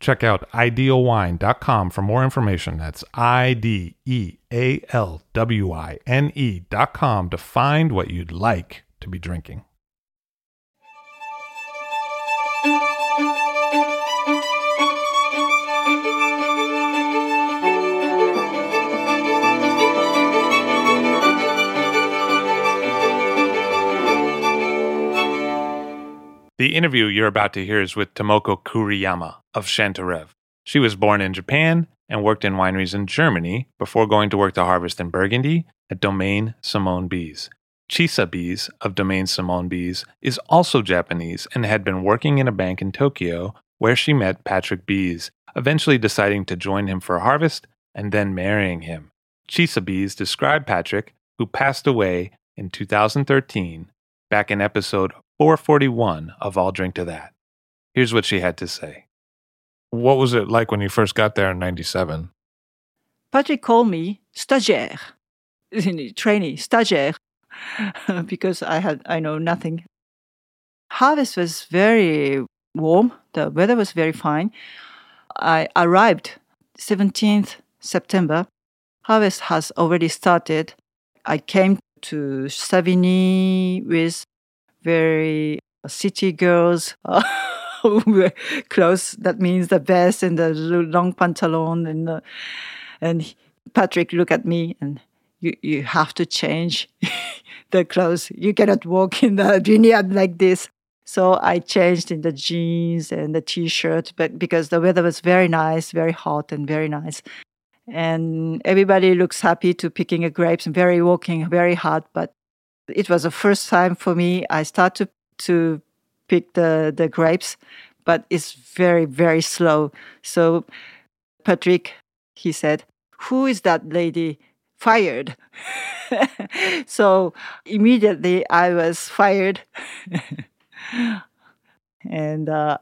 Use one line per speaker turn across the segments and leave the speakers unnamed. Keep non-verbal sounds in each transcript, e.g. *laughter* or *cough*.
Check out idealwine.com for more information. That's I D E A L W I N E.com to find what you'd like to be drinking. The interview you're about to hear is with Tomoko Kuriyama of Chanterêves. She was born in Japan and worked in wineries in Germany before going to work the harvest in Burgundy at Domaine Simon Bize. Chisa Bize of Domaine Simon Bize is also Japanese and had been working in a bank in Tokyo where she met Patrick Bize, eventually deciding to join him for harvest and then marrying him. Chisa Bize described Patrick, who passed away in 2013, back in episode 441 of I'll Drink to That. Here's what she had to say. What was it like when you first got there in 97?
Patrick called me stagiaire, *laughs* trainee, stagiaire, *laughs* because I had I know nothing. Harvest was very warm. The weather was very fine. I arrived 17th September. Harvest has already started. I came to Savigny with very city girls. Uh, *laughs* clothes that means the vest and the long pantalon and the, and Patrick look at me and you you have to change *laughs* the clothes. You cannot walk in the vineyard like this. So I changed in the jeans and the t-shirt, but because the weather was very nice, very hot and very nice. And everybody looks happy to picking a grapes and very walking, very hot. But it was the first time for me. I started to, pick the, the grapes, but it's very, very slow. So Patrick, he said, Who is that lady? Fired. *laughs* so immediately I was fired. *laughs* and uh,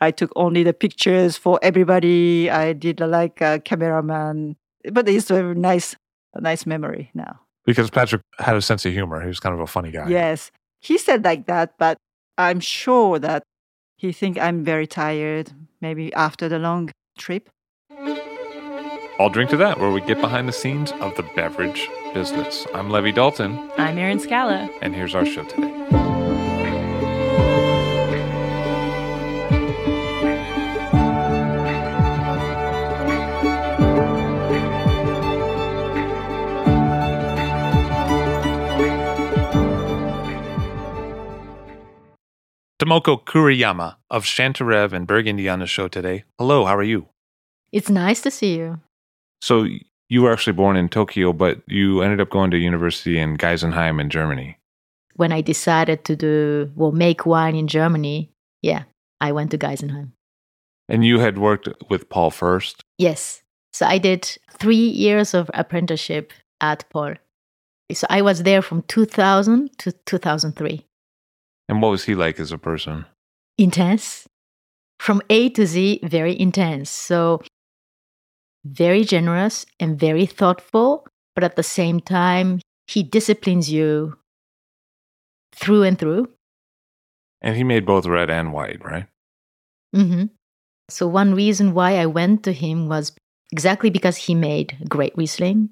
I took only the pictures for everybody. I did like a cameraman, but it's a nice, a nice memory now.
Because Patrick had a sense of humor. He was kind of a funny guy.
Yes, he said like that, but I'm sure that he think I'm very tired, maybe after the long trip.
I'll drink to that, where we get behind the scenes of the beverage business. I'm Levi Dalton.
I'm Erin Scala.
And here's our show today. Tomoko Kuriyama of Chanterêves and Burgundy on the show today. Hello, how are you?
It's nice to see you.
So you were actually born in Tokyo, but you ended up going to university in Geisenheim in Germany.
When I decided to do well make wine in Germany, yeah, I went to Geisenheim.
And you had worked with Paul Fürst?
Yes. So I did three years of apprenticeship at Paul. So I was there from 2000 to 2003.
And what was he like as a person?
Intense. From A to Z, very intense. So, very generous and very thoughtful, but at the same time, he disciplines you through and through.
And he made both red and white, right?
Mm-hmm. So, one reason why I went to him was exactly because he made great Riesling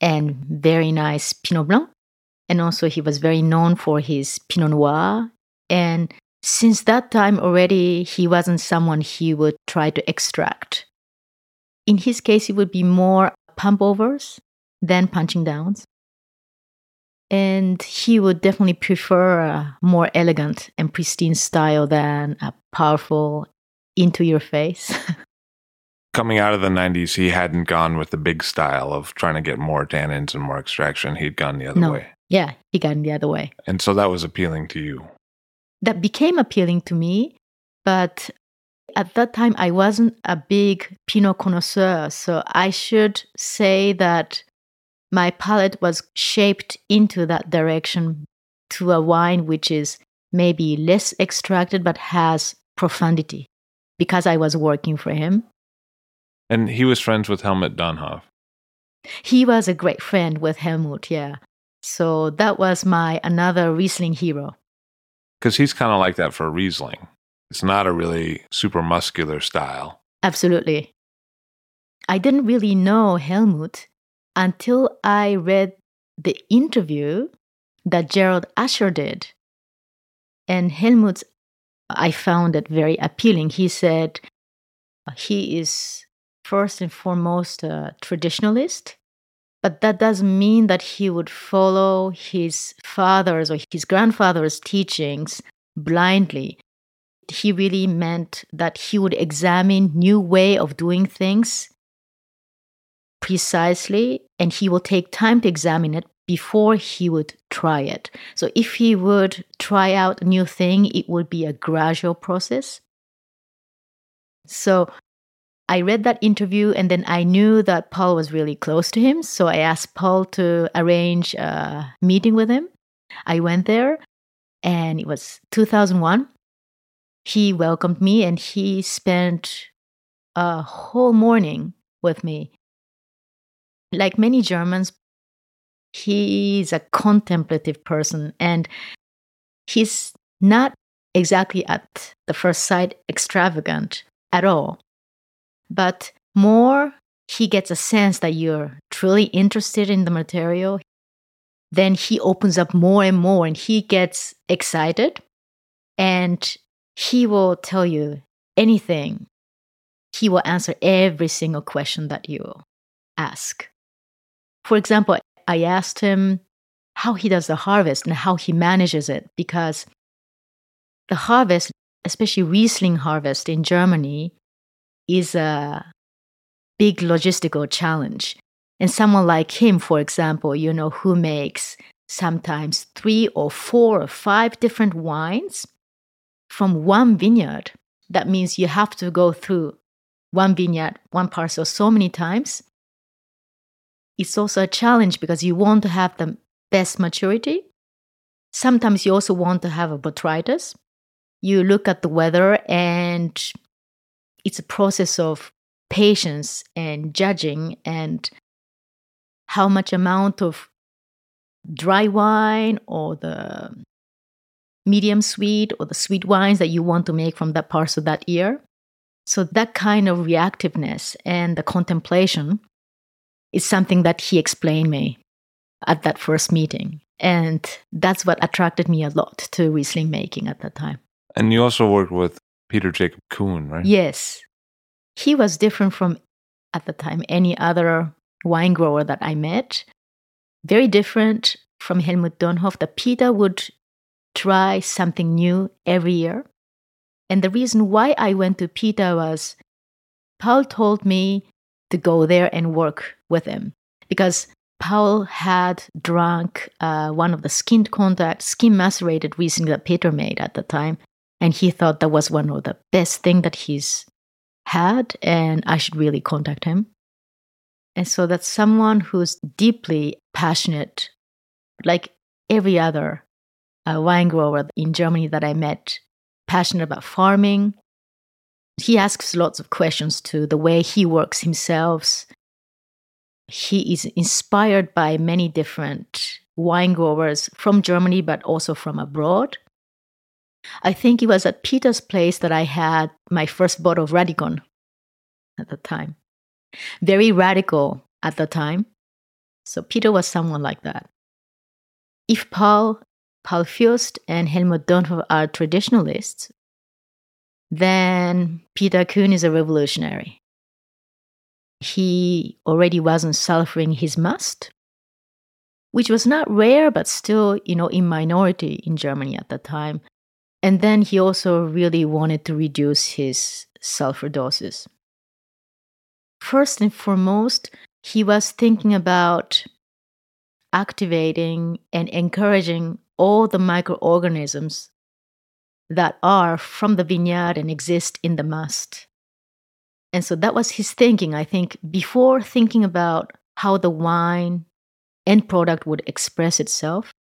and very nice Pinot Blanc. And also, he was very known for his Pinot Noir. And since that time already, he wasn't someone he would try to extract. In his case, it would be more pump overs than punching downs. And he would definitely prefer a more elegant and pristine style than a powerful, into your face. *laughs*
Coming out of the 90s, he hadn't gone with the big style of trying to get more tannins and more extraction. He'd gone the other
No.
way.
Yeah, he got in the other way.
And so that was appealing to you.
that became appealing to me. But at that time, I wasn't a big Pinot connoisseur. So I should say that my palate was shaped into that direction to a wine which is maybe less extracted but has profundity because I was working for him.
And he was friends with Helmut Dönnhoff.
He was a great friend with Helmut, yeah. So that was my another Riesling hero.
Because he's kind of like that for Riesling. It's not a really super muscular style.
Absolutely. I didn't really know Helmut until I read the interview that Gerald Asher did. And Helmut, I found it very appealing. He said he is first and foremost a traditionalist, but that doesn't mean that he would follow his father's or his grandfather's teachings blindly. He really meant that he would examine new way of doing things precisely and he will take time to examine it before he would try it. So if he would try out a new thing it would be a gradual process. So i read that interview and then i knew that paul was really close to him so i asked paul to arrange a meeting with him. I went there and it was 2001 he welcomed me and he spent a whole morning with me. Like many Germans, he's a contemplative person and he's not exactly at the first sight extravagant at all, but more he gets a sense that you're truly interested in the material. Then he opens up more and more and he gets excited and he will tell you anything. He will answer every single question that you ask. For example, I asked him how he does the harvest and how he manages it because the harvest, especially Riesling harvest in Germany, is a big logistical challenge. And someone like him, for example, you know, who makes sometimes three or four or five different wines from one vineyard. That means you have to go through one vineyard, one parcel so many times. It's also a challenge because you want to have the best maturity. Sometimes you also want to have a botrytis. You look at the weather and it's a process of patience and judging and how much amount of dry wine or the medium sweet or the sweet wines that you want to make from that parcel that year. So that kind of reactiveness and the contemplation is something that he explained me at that first meeting. And that's what attracted me a lot to Riesling making at that time.
And you also worked with Peter Jakob Kühn, right?
Yes. He was different from, at the time, any other wine grower that I met. Very different from Helmut Dönnhoff. That Peter would try something new every year. And the reason why I went to Peter was Paul told me to go there and work with him because Paul had drunk uh, one of the skin contact, skin macerated Riesling that Peter made at the time. And he thought that was one of the best thing that he's had, and I should really contact him. And so that's someone who's deeply passionate, like every other uh, wine grower in Germany that I met, passionate about farming. He asks lots of questions to the way he works himself. He is inspired by many different wine growers from Germany, but also from abroad. I think it was at Peter's place that I had my first bottle of Radikon at the time. Very radical at the time. So Peter was someone like that. If Paul, Paul Fürst, and Helmut Dönnhoff are traditionalists, then Peter Kühn is a revolutionary. He already wasn't sulfuring his must. which was not rare, but still, you know, in minority in Germany at the time. And then he also really wanted to reduce his sulfur doses. First and foremost, he was thinking about activating and encouraging all the microorganisms that are from the vineyard and exist in the must. And so that was his thinking, I think, before thinking about how the wine end product would express itself.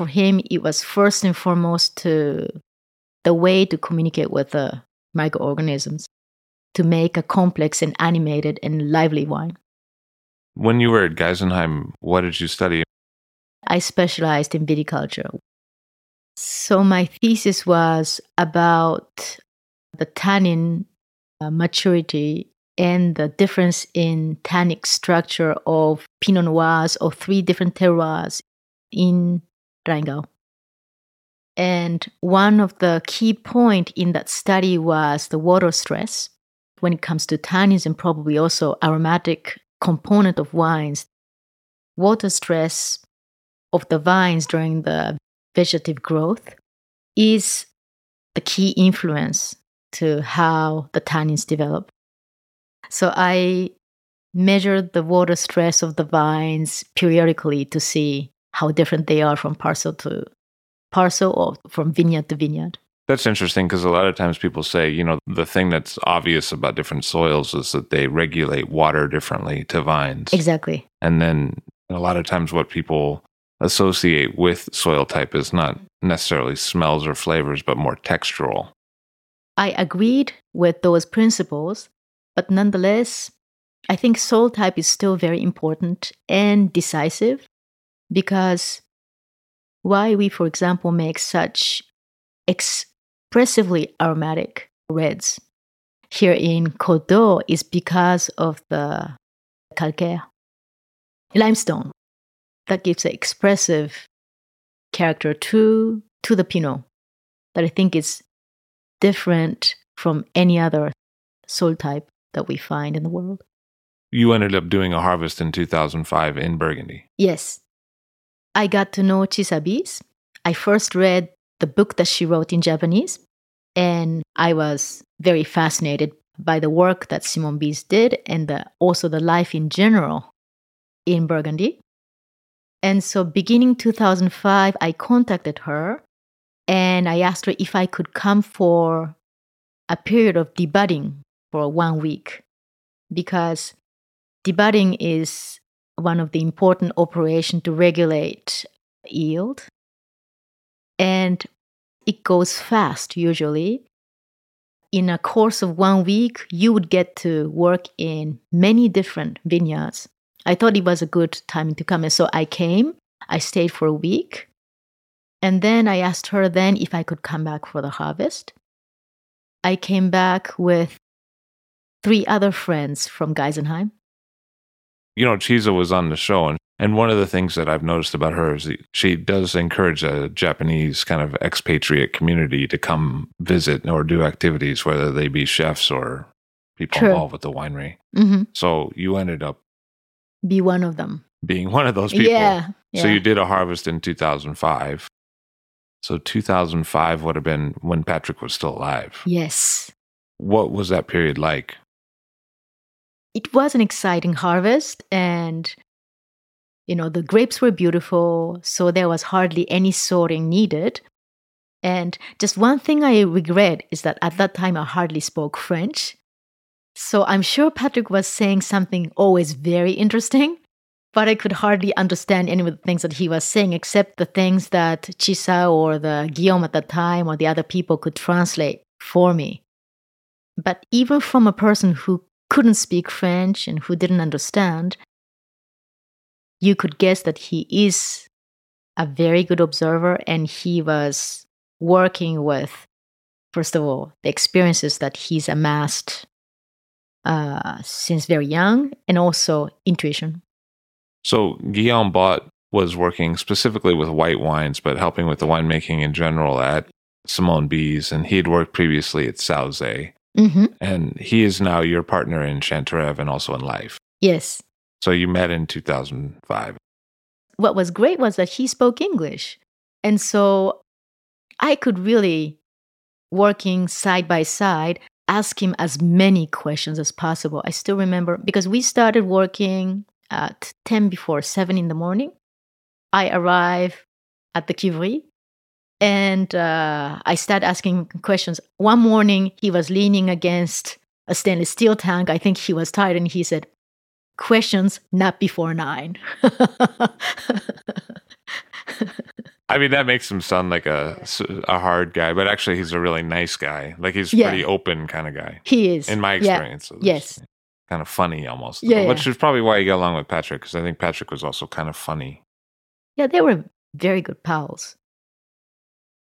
For him, it was first and foremost to the way to communicate with the microorganisms to make a complex and animated and lively wine.
When you were at Geisenheim, what did you study?
I specialized in viticulture. So my thesis was about the tannin uh, maturity and the difference in tannic structure of Pinot Noirs of three different terroirs in Rheingau. And one of the key point in that study was the water stress when it comes to tannins and probably also aromatic component of wines. Water stress of the vines during the vegetative growth is the key influence to how the tannins develop. So I measured the water stress of the vines periodically to see how different they are from parcel to parcel or from vineyard to vineyard.
That's interesting because a lot of times people say, you know, the thing that's obvious about different soils is that they regulate water differently to vines.
Exactly.
And then a lot of times what people associate with soil type is not necessarily smells or flavors, but more textural.
I agreed with those principles, but nonetheless, I think soil type is still very important and decisive because why we, for example, make such expressively aromatic reds here in Côte d'Or is because of the calcaire, limestone that gives an expressive character to to the Pinot that I think is different from any other soil type that we find in the world.
You ended up doing a harvest in 2005 in Burgundy.
Yes. I got to know Chisa Bize. I first read the book that she wrote in Japanese, and I was very fascinated by the work that Simon Bize did and the, also the life in general in Burgundy. And so, beginning 2005, I contacted her and I asked her if I could come for a period of debudding for one week because debudding is one of the important operations to regulate yield. And it goes fast usually. In a course of one week, you would get to work in many different vineyards I thought it was a good time to come. And so I came, I stayed for a week. And then I asked her then if I could come back for the harvest. I came back with three other friends from Geisenheim.
You know, Chisa was on the show, and, and one of the things that I've noticed about her is that she does encourage a Japanese kind of expatriate community to come visit or do activities, whether they be chefs or people
True.
involved with the winery.
Mm-hmm.
So you ended up
Be one of them.
being one of those people.
Yeah. yeah.
So you did a harvest in 2005. So 2005 would have been when Patrick was still alive.
yes.
What was that period like?
It was an exciting harvest and you know the grapes were beautiful so there was hardly any sorting needed. And just one thing i regret is that at that time i hardly spoke french. So i'm sure patrick was saying something always very interesting but i could hardly understand any of the things that he was saying except the things that chisa or the guillaume at the time or the other people could translate for me. But even from a person who couldn't speak French and who didn't understand, you could guess that he is a very good observer and he was working with, first of all, the experiences that he's amassed uh, since very young and also intuition.
So Guillaume Bott was working specifically with white wines, but helping with the winemaking in general at Simon Bize, and he had worked previously at Sauzet.
Hmm
And he is now your partner in Chanterêves and also in life.
Yes.
So you met in 2005.
what was great was that he spoke English. And so I could really, working side by side, ask him as many questions as possible. I still remember because we started working at 10 before 7 in the morning. I arrive at the Cuverie and uh, I start asking questions. One morning, he was leaning against a stainless steel tank. I think he was tired and he said, Questions not before nine. *laughs*
I mean, that makes him sound like a, a hard guy, but actually, he's a really nice guy. Like, he's
Yeah.
pretty open kind of guy,
he is.
in my experience. least.
Yes.
Kind of funny almost.
Yeah,
Which
yeah.
is probably why you got along with Patrick, because I think Patrick was also kind of funny.
Yeah, they were very good pals.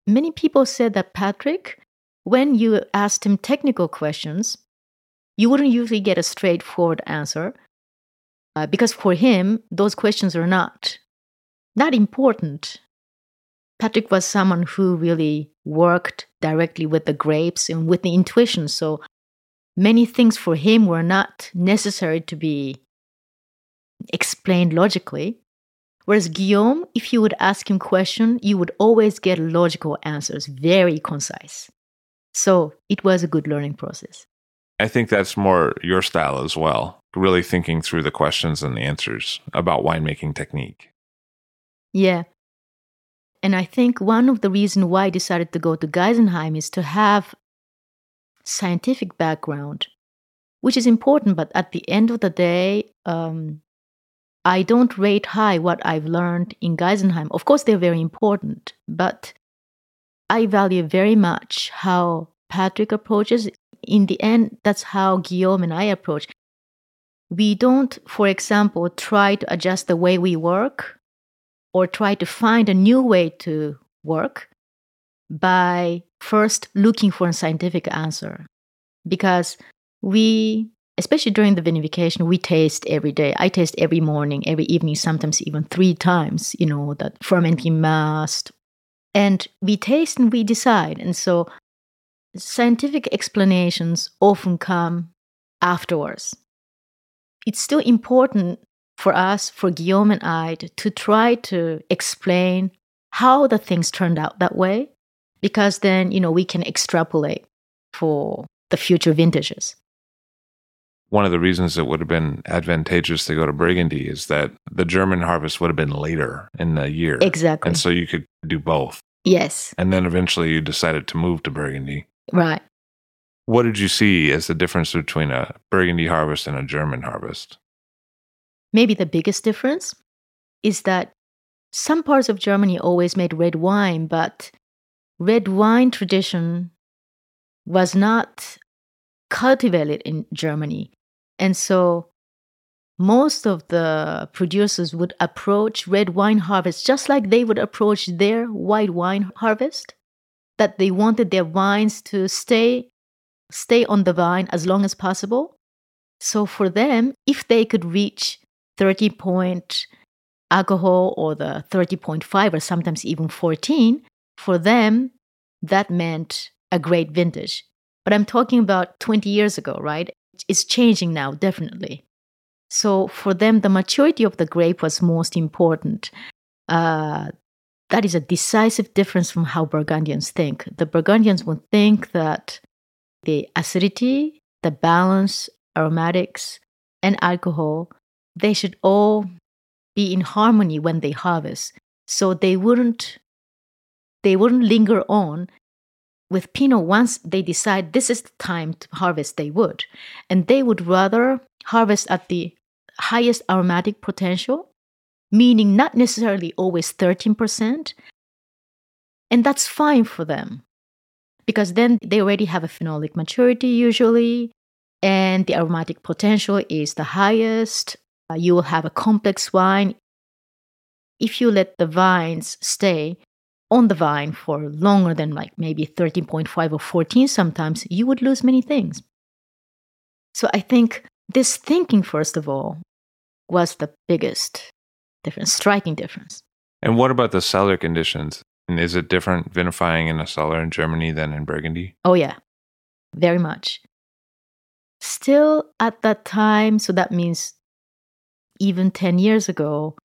Many people said that Patrick, when you asked him technical questions, you wouldn't usually get a straightforward answer uh, because for him, those questions are not not important. Patrick was someone who really worked directly with the grapes and with the intuition, so many things for him were not necessary to be explained logically. Whereas Guillaume, if you would ask him question, you would always get logical answers, very concise. So it was a good learning process.
I think that's more your style as well. Really thinking through the questions and the answers about winemaking technique.
Yeah. And I think one of the reasons why I decided to go to Geisenheim is to have scientific background, which is important. But at the end of the day, um, I don't rate high what I've learned in Geisenheim. Of course, they're very important, but I value very much how Patrick approaches. In the end, that's how Guillaume and I approach. We don't, for example, try to adjust the way we work or try to find a new way to work by first looking for a scientific answer. Because we, especially during the vinification, we taste every day. I taste every morning, every evening, sometimes even three times, you know, that fermenting mast. And we taste and we decide. And so scientific explanations often come afterwards. It's still important for us, for Guillaume and I, to try to explain how the things turned out that way, because then, you know, we can extrapolate for the future vintages.
One of the reasons it would have been advantageous to go to Burgundy is that the German harvest would have been later in the year.
Exactly.
And so you could do both.
yes,
And then eventually you decided to move to Burgundy.
right.
What did you see as the difference between a Burgundy harvest and a German harvest?
Maybe the biggest difference is that some parts of Germany always made red wine, but red wine tradition was not cultivated in Germany. And so most of the producers would approach red wine harvest just like they would approach their white wine harvest that they wanted their wines to stay stay on the vine as long as possible. So for them if they could reach 30 point alcohol or the 30.5 or sometimes even 14 for them that meant a great vintage. But i'm talking about 20 years ago right it's changing now definitely so for them, the maturity of the grape was most important. Uh, that is a decisive difference from how Burgundians think. The Burgundians would think that the acidity, the balance, aromatics, and alcohol, they should all be in harmony when they harvest. So they wouldn't they wouldn't linger on with Pinot once they decide this is the time to harvest, they would. And they would rather harvest at the highest aromatic potential, meaning not necessarily always 13%. And that's fine for them because then they already have a phenolic maturity usually, and the aromatic potential is the highest. Uh, you will have a complex wine. If you let the vines stay on the vine for longer than like maybe 13.5 or 14 sometimes, you would lose many things. So I think this thinking, first of all, was the biggest difference, striking difference.
And what about the cellar conditions? And is it different vinifying in a cellar in Germany than in Burgundy?
Oh, yeah, very much. Still at that time, so that means even 10 years ago,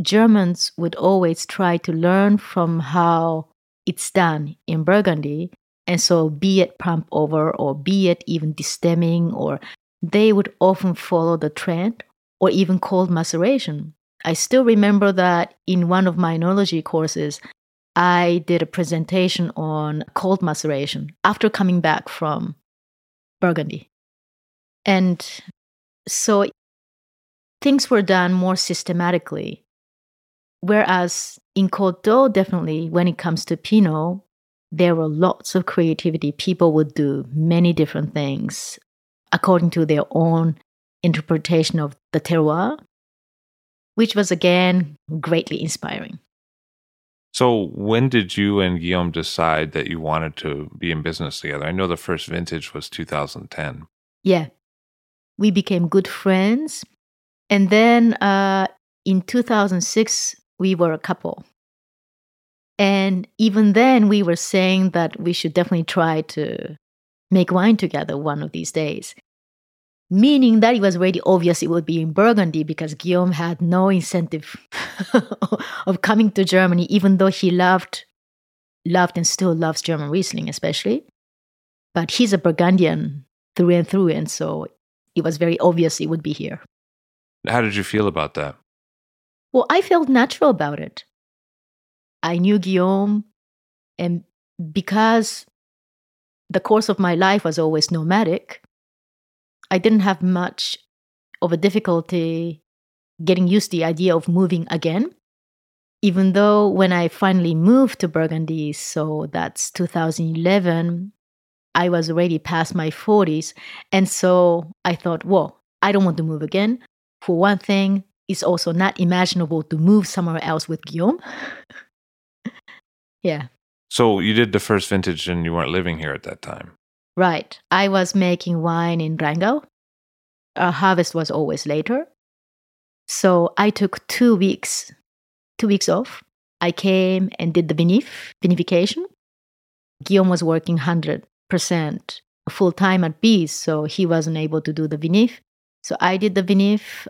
Germans would always try to learn from how it's done in Burgundy. And so, be it pump over or be it even destemming, or they would often follow the trend or even cold maceration. I still remember that in one of my enology courses, I did a presentation on cold maceration after coming back from Burgundy. And so things were done more systematically. Whereas in Cote definitely, when it comes to Pinot, there were lots of creativity. People would do many different things according to their own interpretation of the terroir, which was again greatly inspiring.
So, when did you and Guillaume decide that you wanted to be in business together? I know the first vintage was 2010.
Yeah. We became good friends. And then uh, in 2006, we were a couple. And even then, we were saying that we should definitely try to make wine together one of these days meaning that it was already obvious it would be in Burgundy because Guillaume had no incentive *laughs* of coming to Germany, even though he loved, loved and still loves German Riesling, especially. But he's a Burgundian through and through, and so it was very obvious it would be here.
How did you feel about that?
Well, I felt natural about it. I knew Guillaume, and because the course of my life was always nomadic, I didn't have much of a difficulty getting used to the idea of moving again. Even though when I finally moved to Burgundy, so that's 2011, I was already past my 40s. And so I thought, well, I don't want to move again. For one thing, it's also not imaginable to move somewhere else with Guillaume. *laughs* yeah.
So you did the first vintage and you weren't living here at that time?
Right. I was making wine in Rheingau. Our harvest was always later. So I took two weeks, two weeks off. I came and did the vinif, vinification. Guillaume was working 100% full time at Bize, so he wasn't able to do the vinif. So I did the vinif.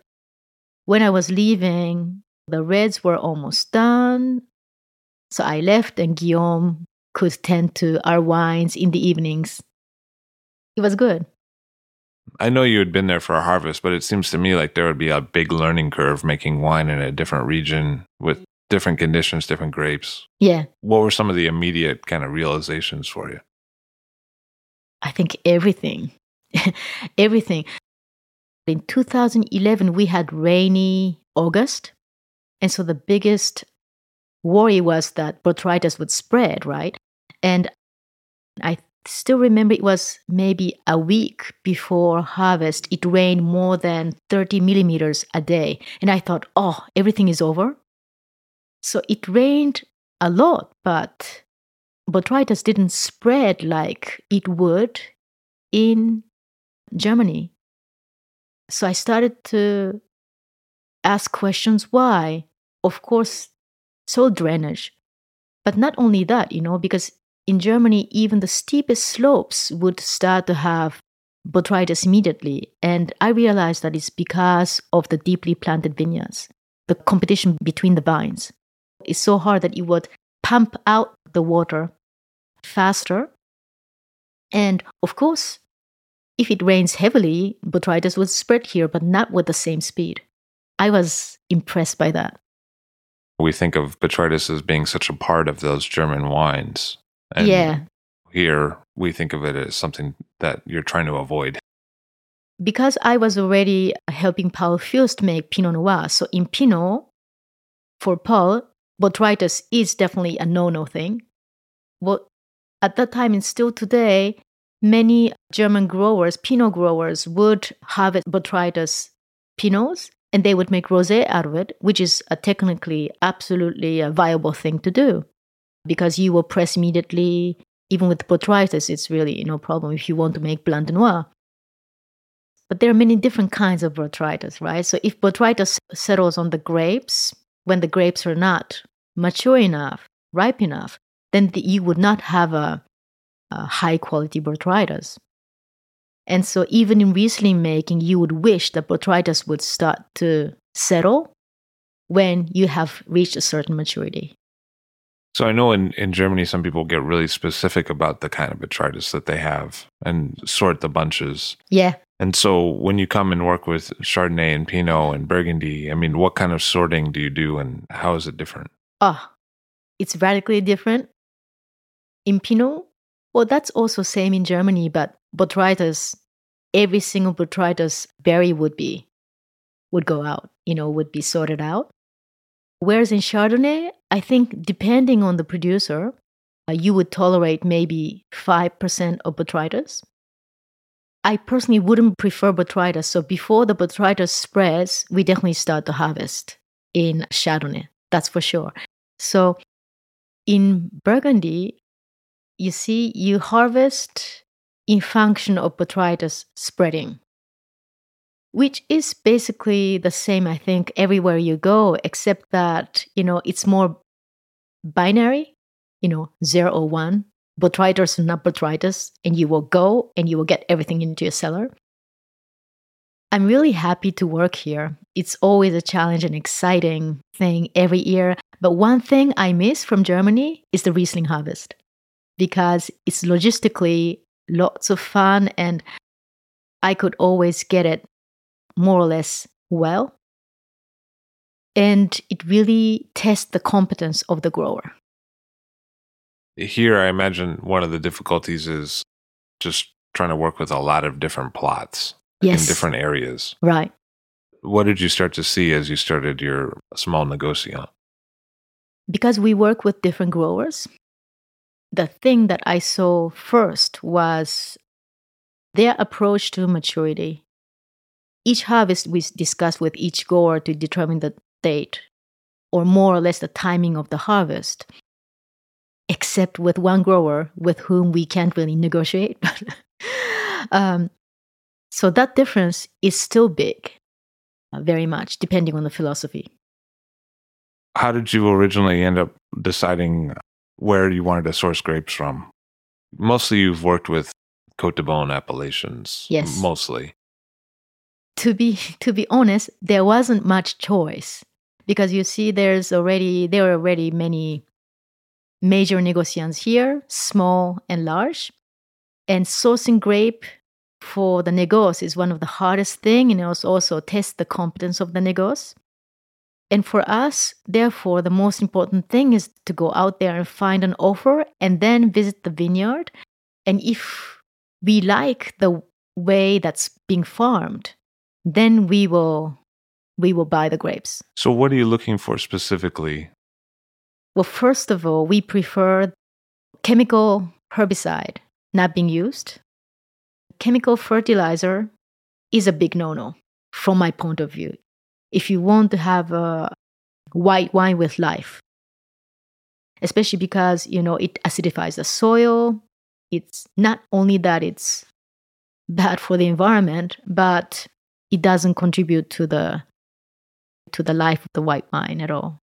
When I was leaving, the reds were almost done. So I left, and Guillaume could tend to our wines in the evenings it was good.
I know you had been there for a harvest, but it seems to me like there would be a big learning curve making wine in a different region with different conditions, different grapes.
Yeah.
What were some of the immediate kind of realizations for you?
I think everything. *laughs* everything. In 2011, we had rainy August. And so the biggest worry was that botrytis would spread, right? And I still remember it was maybe a week before harvest. It rained more than 30 millimeters a day. And I thought, oh, everything is over. So it rained a lot, but botrytis didn't spread like it would in Germany. So I started to ask questions why. Of course, soil drainage. But not only that, you know, because in Germany, even the steepest slopes would start to have botrytis immediately. And I realized that it's because of the deeply planted vineyards, the competition between the vines. It's so hard that it would pump out the water faster. And of course, if it rains heavily, botrytis would spread here, but not with the same speed. I was impressed by that.
We think of botrytis as being such a part of those German wines.
And yeah.
Here, we think of it as something that you're trying to avoid.
Because I was already helping Paul Fürst make Pinot Noir, so in Pinot, for Paul, botrytis is definitely a no no thing. Well, at that time and still today, many German growers, Pinot growers, would harvest botrytis Pinots and they would make rosé out of it, which is a technically absolutely a viable thing to do because you will press immediately. Even with botrytis, it's really no problem if you want to make blanc de noir. But there are many different kinds of botrytis, right? So if botrytis settles on the grapes when the grapes are not mature enough, ripe enough, then the, you would not have a, a high quality botrytis. And so even in Riesling making, you would wish that botrytis would start to settle when you have reached a certain maturity.
So I know in, in Germany, some people get really specific about the kind of botrytis that they have and sort the bunches.
Yeah.
And so when you come and work with Chardonnay and Pinot and Burgundy, I mean, what kind of sorting do you do and how is it different?
Oh, it's radically different. In Pinot, well, that's also same in Germany, but botrytis, every single botrytis berry would be, would go out, you know, would be sorted out. Whereas in Chardonnay, I think depending on the producer, uh, you would tolerate maybe 5% of botrytis. I personally wouldn't prefer botrytis. So before the botrytis spreads, we definitely start to harvest in Chardonnay. That's for sure. So in Burgundy, you see, you harvest in function of botrytis spreading which is basically the same, I think, everywhere you go, except that, you know, it's more binary, you know, zero or one, botrytis or not botrytis, and you will go and you will get everything into your cellar. I'm really happy to work here. It's always a challenge and exciting thing every year. But one thing I miss from Germany is the Riesling harvest because it's logistically lots of fun and I could always get it more or less well. And it really tests the competence of the grower.
Here, I imagine one of the difficulties is just trying to work with a lot of different plots
yes.
in different areas.
Right.
What did you start to see as you started your small negociant?
Because we work with different growers, the thing that I saw first was their approach to maturity. Each harvest we discuss with each grower to determine the date or more or less the timing of the harvest except with one grower with whom we can't really negotiate. *laughs* Um, so that difference is still big uh, very much depending on the philosophy.
How did you originally end up deciding where you wanted to source grapes from? Mostly you've worked with cote de beaune appellations
yes.
mostly.
To be to be honest, there wasn't much choice because you see, there's already there are already many major negociants here, small and large, and sourcing grape for the negos is one of the hardest thing, and also also test the competence of the negos. And for us, therefore, the most important thing is to go out there and find an offer and then visit the vineyard. And if we like the way that's being farmed, then we will we will buy the grapes.
So what are you looking for specifically?
Well, first of all, we prefer chemical herbicide not being used. Chemical fertilizer is a big no-no from my point of view. If you want to have a white wine with life, especially because, you know, it acidifies the soil, it's not only that it's bad for the environment, but it doesn't contribute to the to the life of the white wine at all.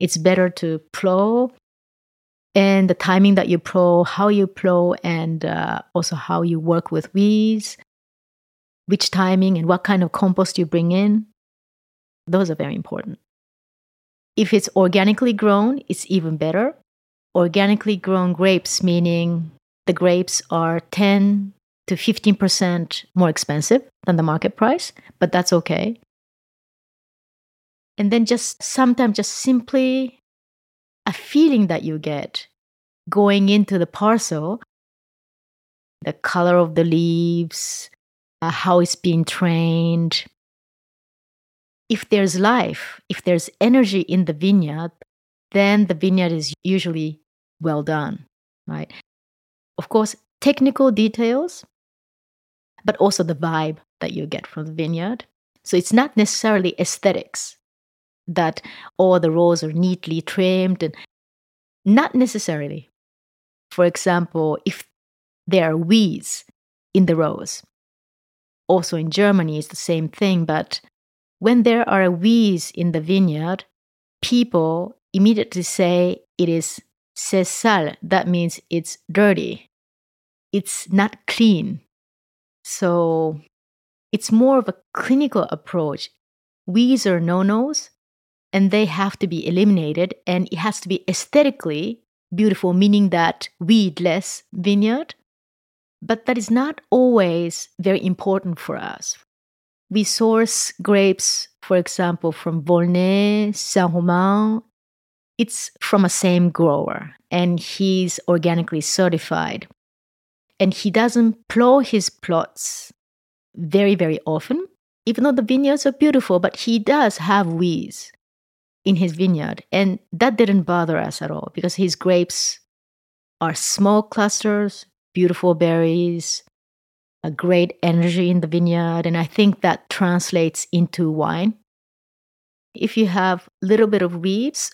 It's better to plow and the timing that you plow, how you plow, and uh, also how you work with weeds, which timing and what kind of compost you bring in. Those are very important. If it's organically grown, it's even better. Organically grown grapes, meaning the grapes are 10 to 15% more expensive than the market price, but that's okay. And then just sometimes just simply a feeling that you get going into the parcel, the color of the leaves, uh, how it's being trained. If there's life, if there's energy in the vineyard, then the vineyard is usually well done, right? Of course, technical details but also the vibe that you get from the vineyard. So it's not necessarily aesthetics that all the rows are neatly trimmed and not necessarily. For example, if there are weeds in the rows, also in Germany it's the same thing, but when there are weeds in the vineyard, people immediately say it is c'est sale. That means it's dirty. It's not clean. So it's more of a clinical approach. We's are no nos, and they have to be eliminated, and it has to be aesthetically beautiful, meaning that weedless vineyard. But that is not always very important for us. We source grapes, for example, from Volnay, Saint Romain. It's from a same grower, and he's organically certified. And he doesn't plow his plots very, very often, even though the vineyards are beautiful, but he does have weeds in his vineyard. And that didn't bother us at all because his grapes are small clusters, beautiful berries, a great energy in the vineyard. And I think that translates into wine. If you have a little bit of weeds,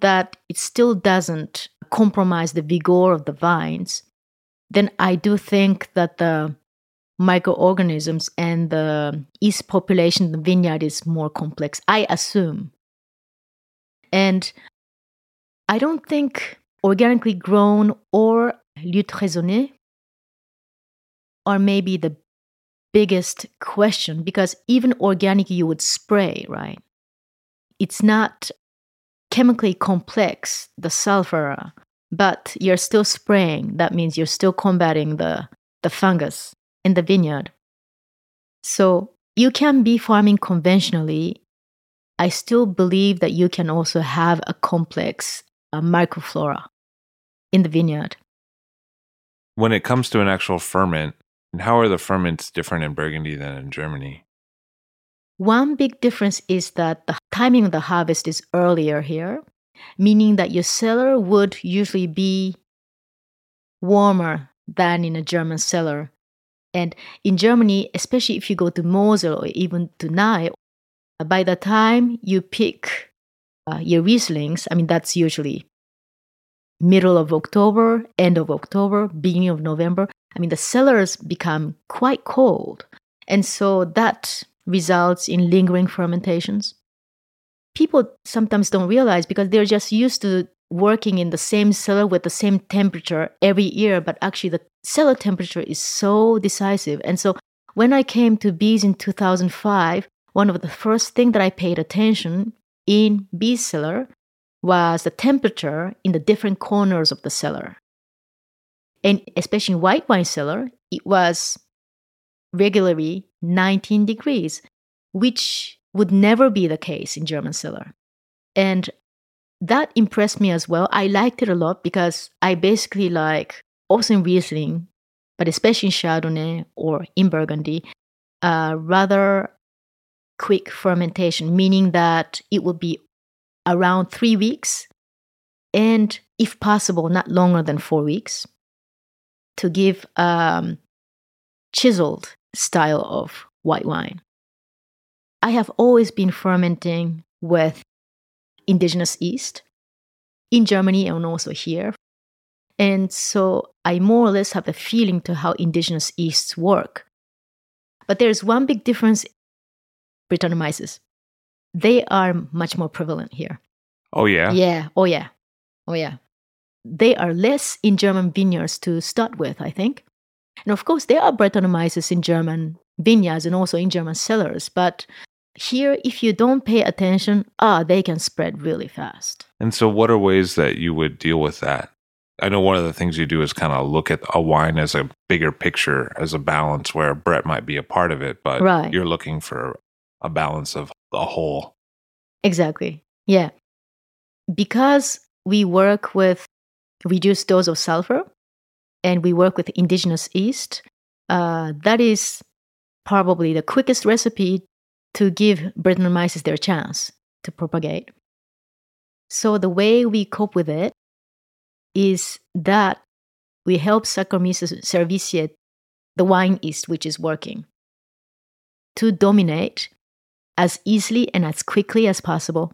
that it still doesn't compromise the vigor of the vines, then I do think that the microorganisms and the yeast population in the vineyard is more complex. I assume. And I don't think organically grown or lutte raisonnée are maybe the biggest question because even organic you would spray, right? It's not chemically complex, the sulfur, but you're still spraying. That means you're still combating the, the fungus in the vineyard. So you can be farming conventionally. I still believe that you can also have a complex a microflora in the vineyard.
When it comes to an actual ferment, how are the ferments different in Burgundy than in Germany?
One big difference is that the timing of the harvest is earlier here, meaning that your cellar would usually be warmer than in a German cellar. And in Germany, especially if you go to Mosel or even to Nahe, by the time you pick uh, your Rieslings, I mean, that's usually middle of October, end of October, beginning of November. I mean, the cellars become quite cold. And so that results in lingering fermentations. People sometimes don't realize because they're just used to working in the same cellar with the same temperature every year, but actually the cellar temperature is so decisive. And so when I came to Bize in 2005, one of the first things that I paid attention in Bize cellar was the temperature in the different corners of the cellar. And especially in white wine cellar, it was regularly 19 degrees, which would never be the case in German cellar. And that impressed me as well. I liked it a lot because I basically like also in Riesling, but especially in Chardonnay or in Burgundy, uh, rather quick fermentation, meaning that it would be around three weeks and, if possible, not longer than four weeks to give um, chiseled style of white wine. I have always been fermenting with indigenous yeast in Germany and also here. And so I more or less have a feeling to how indigenous yeasts work. But there's one big difference Brettanomyces. They are much more prevalent here.
Oh, yeah?
Yeah. Oh, yeah. Oh, yeah. They are less in German vineyards to start with, I think. And of course, there are Brettanomyces in German vineyards and also in German cellars. But here, if you don't pay attention, ah, they can spread really fast.
And so, what are ways that you would deal with that? I know one of the things you do is kind of look at a wine as a bigger picture, as a balance where Brett might be a part of it, but
Right.
you're looking for a balance of the whole.
Exactly. Yeah. Because we work with reduced dose of sulfur and we work with indigenous yeast, uh, that is probably the quickest recipe to give Brettanomyces their chance to propagate. So the way we cope with it is that we help Saccharomyces cerevisiae, the wine yeast which is working, to dominate as easily and as quickly as possible.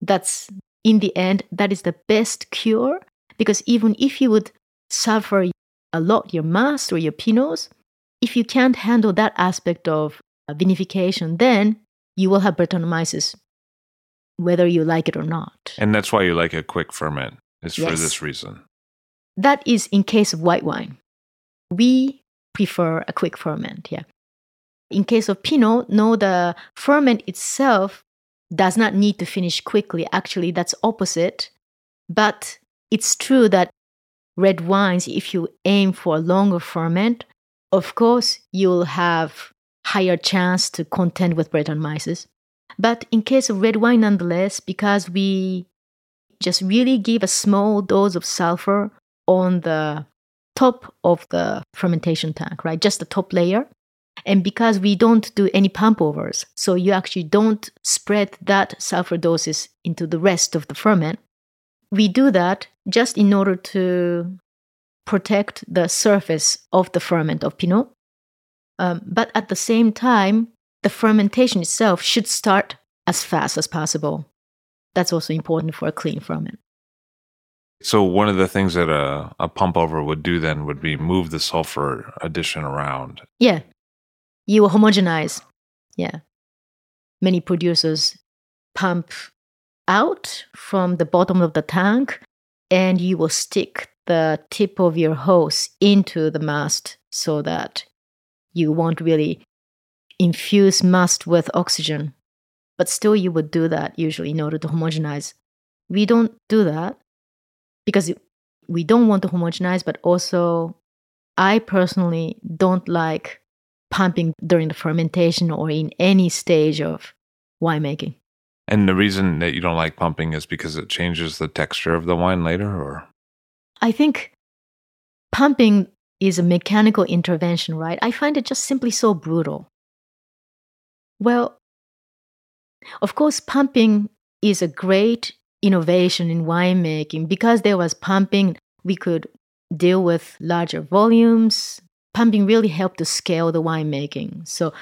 That's in the end, that is the best cure because even if you would suffer a lot your mast or your pinots, if you can't handle that aspect of uh, vinification, then you will have Brettanomyces, whether you like it or not.
And that's why you like a quick ferment, is for this reason.
That is in case of white wine. We prefer a quick ferment, yeah. In case of Pinot, no, the ferment itself does not need to finish quickly. Actually, that's opposite. But it's true that red wines, if you aim for a longer ferment, of course, you'll have higher chance to contend with Brettanomyces. But in case of red wine, nonetheless, because we just really give a small dose of sulfur on the top of the fermentation tank, right? Just the top layer. And because we don't do any pump overs, so you actually don't spread that sulfur doses into the rest of the ferment, we do that just in order to protect the surface of the ferment of Pinot. Um, but at the same time, the fermentation itself should start as fast as possible. That's also important for a clean ferment.
So one of the things that a, a pump over would do then would be move the sulfur addition around.
Yeah. You homogenize. Yeah. Many producers pump out from the bottom of the tank and you will stick the tip of your hose into the mast so that you won't really infuse must with oxygen. But still, you would do that usually in order to homogenize. We don't do that because we don't want to homogenize, but also I personally don't like pumping during the fermentation or in any stage of winemaking.
And the reason that you don't like pumping is because it changes the texture of the wine later, or?
I think pumping is a mechanical intervention, right? I find it just simply so brutal. Well, of course, pumping is a great innovation in winemaking. Because there was pumping, we could deal with larger volumes. Pumping really helped to scale the winemaking. So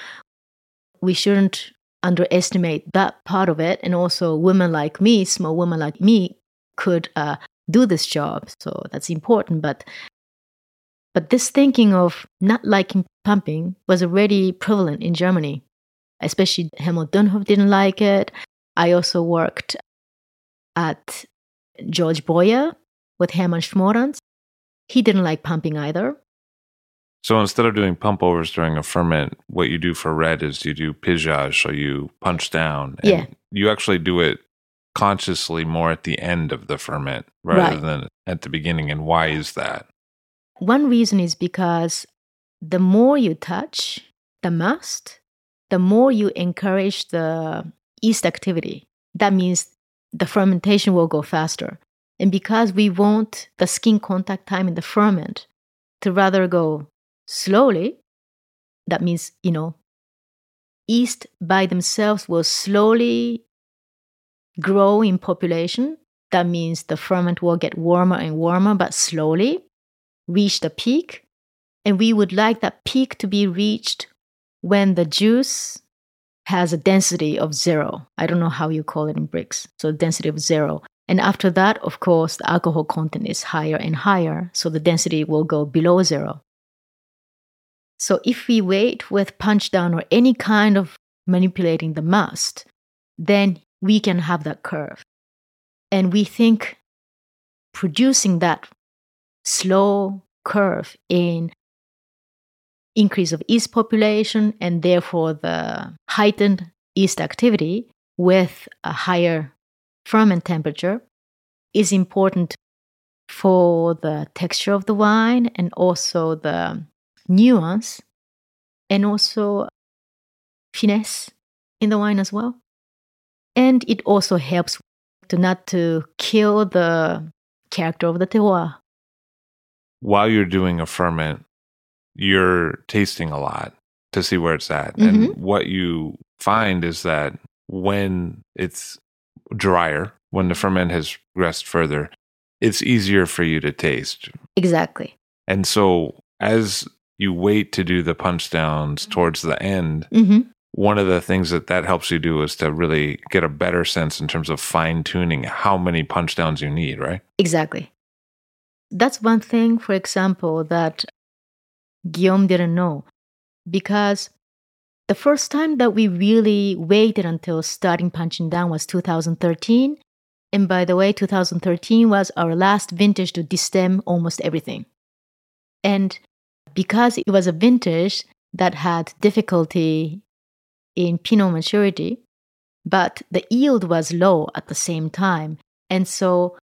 we shouldn't underestimate that part of it. And also, women like me, small women like me, could uh, do this job. So that's important. But but this thinking of not liking pumping was already prevalent in Germany especially Helmut Dönnhoff didn't like it. I also worked at Georg Breuer with Hermann Schmoranz. He didn't like pumping either.
So instead of doing pump overs during a ferment, what you do for red is you do pigeage, so you punch down.
yeah.
You actually do it consciously more at the end of the ferment rather
Right.
than at the beginning. And why is that?
One reason is because the more you touch the must, the more you encourage the yeast activity. That means the fermentation will go faster. And because we want the skin contact time in the ferment to rather go slowly, that means, you know, yeast by themselves will slowly grow in population. That means the ferment will get warmer and warmer, but slowly reach the peak. And we would like that peak to be reached when the juice has a density of zero. I don't know how you call it in Brix. So, density of zero. And after that, of course, the alcohol content is higher and higher. So, the density will go below zero. So, if we wait with punch down or any kind of manipulating the must, then we can have that curve. And we think producing that slow curve in increase of yeast population and therefore the heightened yeast activity with a higher ferment temperature is important for the texture of the wine and also the nuance and also finesse in the wine as well and it also helps to not to kill the character of the terroir
While you're doing a ferment, you're tasting a lot to see where it's at.
Mhm.
And what you find is that when it's drier, when the ferment has progressed further, it's easier for you to taste.
exactly
And so as you wait to do the punch downs towards the end,
hmm
one of the things that that helps you do is to really get a better sense in terms of fine tuning how many punch downs you need, right?
Exactly. That's one thing, for example, that Guillaume didn't know. Because the first time that we really waited until starting punching down was 2013. And by the way, 2013 was our last vintage to destem almost everything. And because it was a vintage that had difficulty in Pinot maturity, but the yield was low at the same time. And so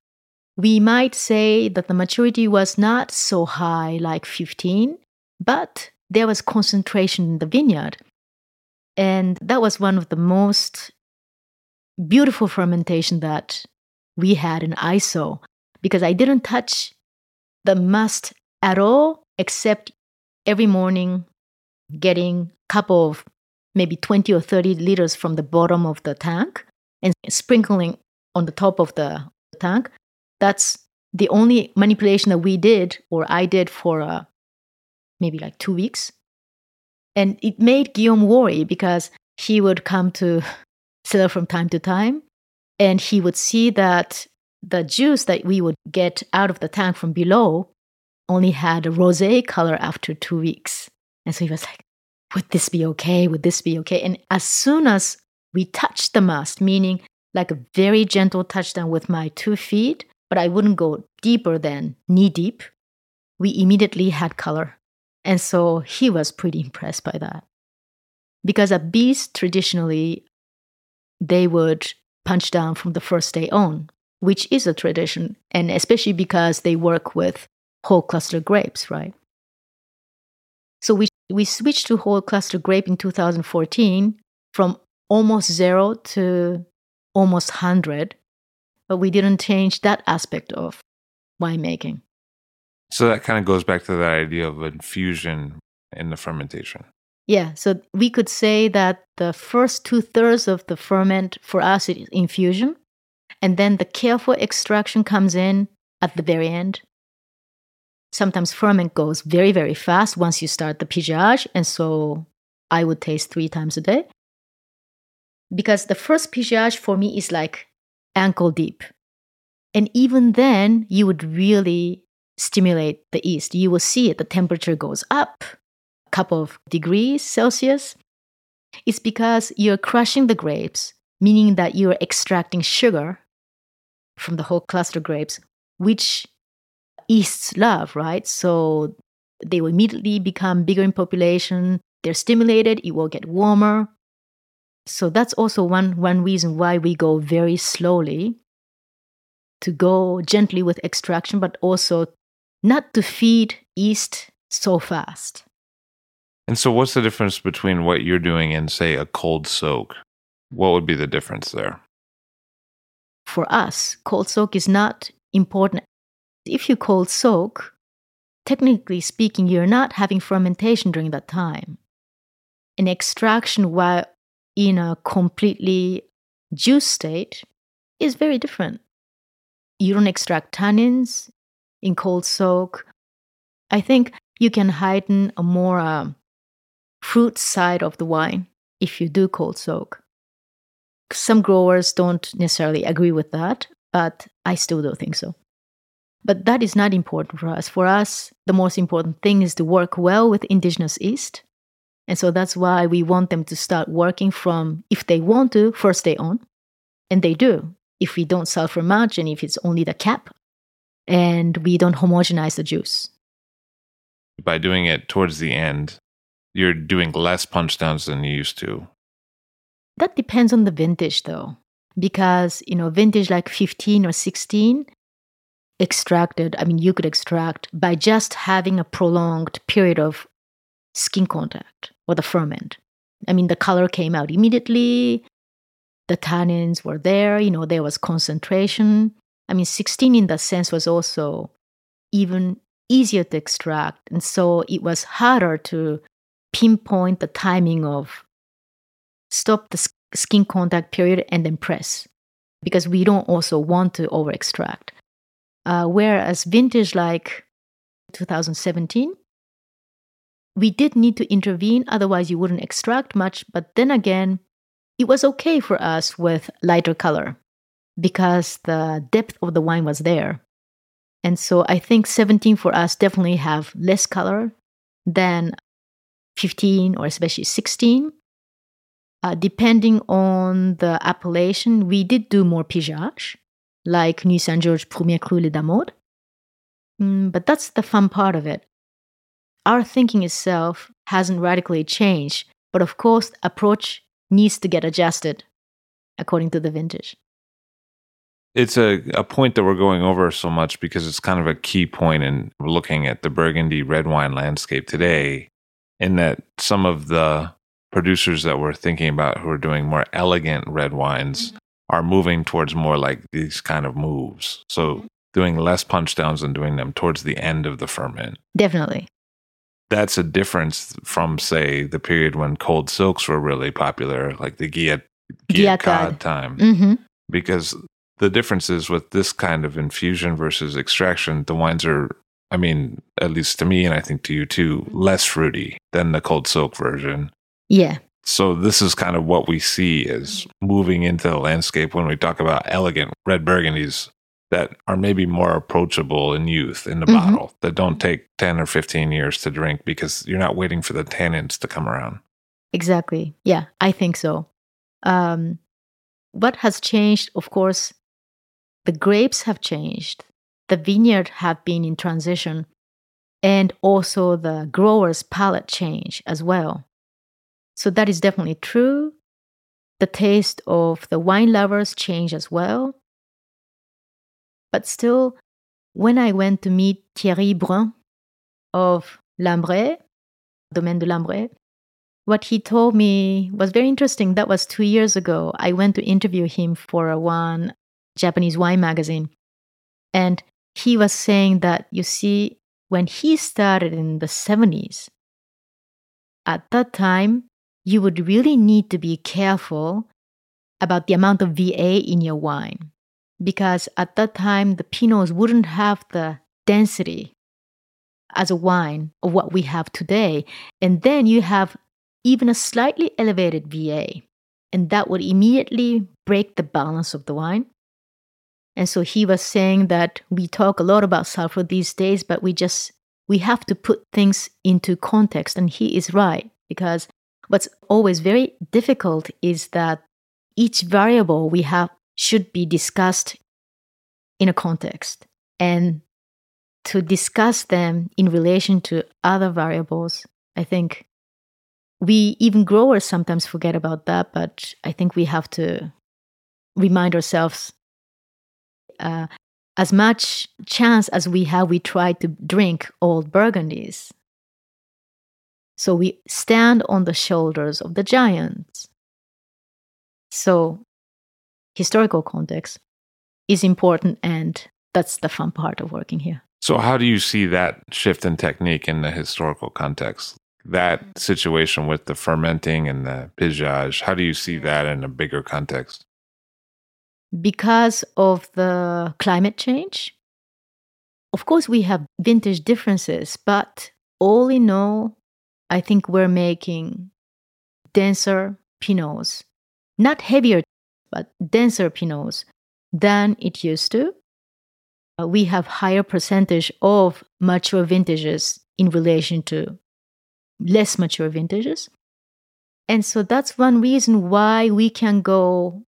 we might say that the maturity was not so high like 15, but there was concentration in the vineyard. And that was one of the most beautiful fermentation that we had in ISO because I didn't touch the must at all except every morning getting a couple of maybe 20 or 30 liters from the bottom of the tank and sprinkling on the top of the tank. That's the only manipulation that we did or I did for uh, maybe like two weeks. And it made Guillaume worry because he would come to *laughs* cellar from time to time and he would see that the juice that we would get out of the tank from below only had a rose color after two weeks. And so he was like, would this be okay? Would this be okay? And as soon as we touched the mast, meaning like a very gentle touchdown with my two feet, but I wouldn't go deeper than knee deep, we immediately had color. And so he was pretty impressed by that. Because at Bize, traditionally, they would punch down from the first day on, which is a tradition, and especially because they work with whole cluster grapes, right? So we, we switched to whole cluster grape in 2014 from almost zero to almost 100, but we didn't change that aspect of winemaking.
So that kind of goes back to that idea of infusion in the fermentation.
Yeah, so we could say that the first two thirds of the ferment for us is infusion, and then the careful extraction comes in at the very end. Sometimes ferment goes very, very fast once you start the pigeage, and so I would taste three times a day. Because the first pigeage for me is like ankle deep. And even then, you would really stimulate the yeast. You will see it, the temperature goes up a couple of degrees Celsius. It's because you're crushing the grapes, meaning that you're extracting sugar from the whole cluster grapes, which yeasts love, right? So they will immediately become bigger in population. They're stimulated, it will get warmer. So that's also one, one reason why we go very slowly to go gently with extraction, but also not to feed east so fast.
And so, what's the difference between what you're doing and, say, a cold soak? What would be the difference there?
For us, cold soak is not important. If you cold soak, technically speaking, you're not having fermentation during that time. An extraction while in a completely juice state is very different. You don't extract tannins in cold soak. I think you can heighten a more um, fruit side of the wine if you do cold soak. Some growers don't necessarily agree with that, but I still don't think so. But that is not important for us. For us, the most important thing is to work well with indigenous yeast. And so that's why we want them to start working from, if they want to, first day on. And they do, if we don't sulfur much and if it's only the cap, and we don't homogenize the juice.
By doing it towards the end, you're doing less punch downs than you used to.
That depends on the vintage though. Because, you know, vintage like 15 or 16 extracted, I mean, you could extract by just having a prolonged period of skin contact or the ferment. I mean, the color came out immediately, the tannins were there, you know, there was concentration. I mean, 16 in that sense was also even easier to extract. And so it was harder to pinpoint the timing of stop the skin contact period and then press because we don't also want to over extract. Uh, whereas vintage like 2017, we did need to intervene, otherwise, you wouldn't extract much. But then again, it was okay for us with lighter color because the depth of the wine was there. And so I think 17 for us definitely have less color than 15 or especially 16. Uh, depending on the appellation, we did do more pigeage, like Nuits Saint Georges Premier Cru Damodes. Mm, but that's the fun part of it. Our thinking itself hasn't radically changed, but of course, approach needs to get adjusted. according to the vintage.
It's a, a point that we're going over so much because it's kind of a key point in looking at the Burgundy red wine landscape today, in that some of the producers that we're thinking about who are doing more elegant red wines are moving towards more like these kind of moves. So doing less punch downs and doing them towards the end of the ferment.
Definitely.
That's a difference from, say, the period when cold soaks were really popular, like the Guillet, Guillet time.
hmm
Because the difference is with this kind of infusion versus extraction, the wines are, I mean, at least to me, and I think to you too, less fruity than the cold soak version.
Yeah.
So this is kind of what we see as moving into the landscape when we talk about elegant red burgundies that are maybe more approachable in youth in the
Mhm.
bottle that don't take 10 or 15 years to drink because you're not waiting for the tannins to come around.
Exactly. Yeah, I think so. Um, what has changed, of course, the grapes have changed, the vineyard have been in transition, and also the grower's palate change as well. So that is definitely true. The taste of the wine lovers changed as well. But still, when I went to meet Thierry Brouin of Lambrays, Domaine des Lambrays, what he told me was very interesting. That was two years ago. I went to interview him for a one Japanese wine magazine. And he was saying that, you see, when he started in the 70s, at that time, you would really need to be careful about the amount of VA in your wine. Because at that time, the Pinots wouldn't have the density as a wine of what we have today. And then you have even a slightly elevated VA, and that would immediately break the balance of the wine. And so he was saying that we talk a lot about sulfur these days, but we just we have to put things into context, and he is right because what's always very difficult is that each variable we have should be discussed in a context. And to discuss them in relation to other variables i think we even growers sometimes forget about that but i think we have to remind ourselves uh, as much chance as we have we try to drink old burgundies so we stand on the shoulders of the giants so historical context is important and that's the fun part of working here
So how do you see that shift in technique in the historical context? That mm. situation with the fermenting and the pigeage, how do you see that in a bigger context?
because of the climate change. Of course, we have vintage differences, but all in all, I think we're making denser pinots, not heavier, but denser pinots than it used to. Uh, we have higher percentage of mature vintages in relation to less mature vintages. And so that's one reason why we can go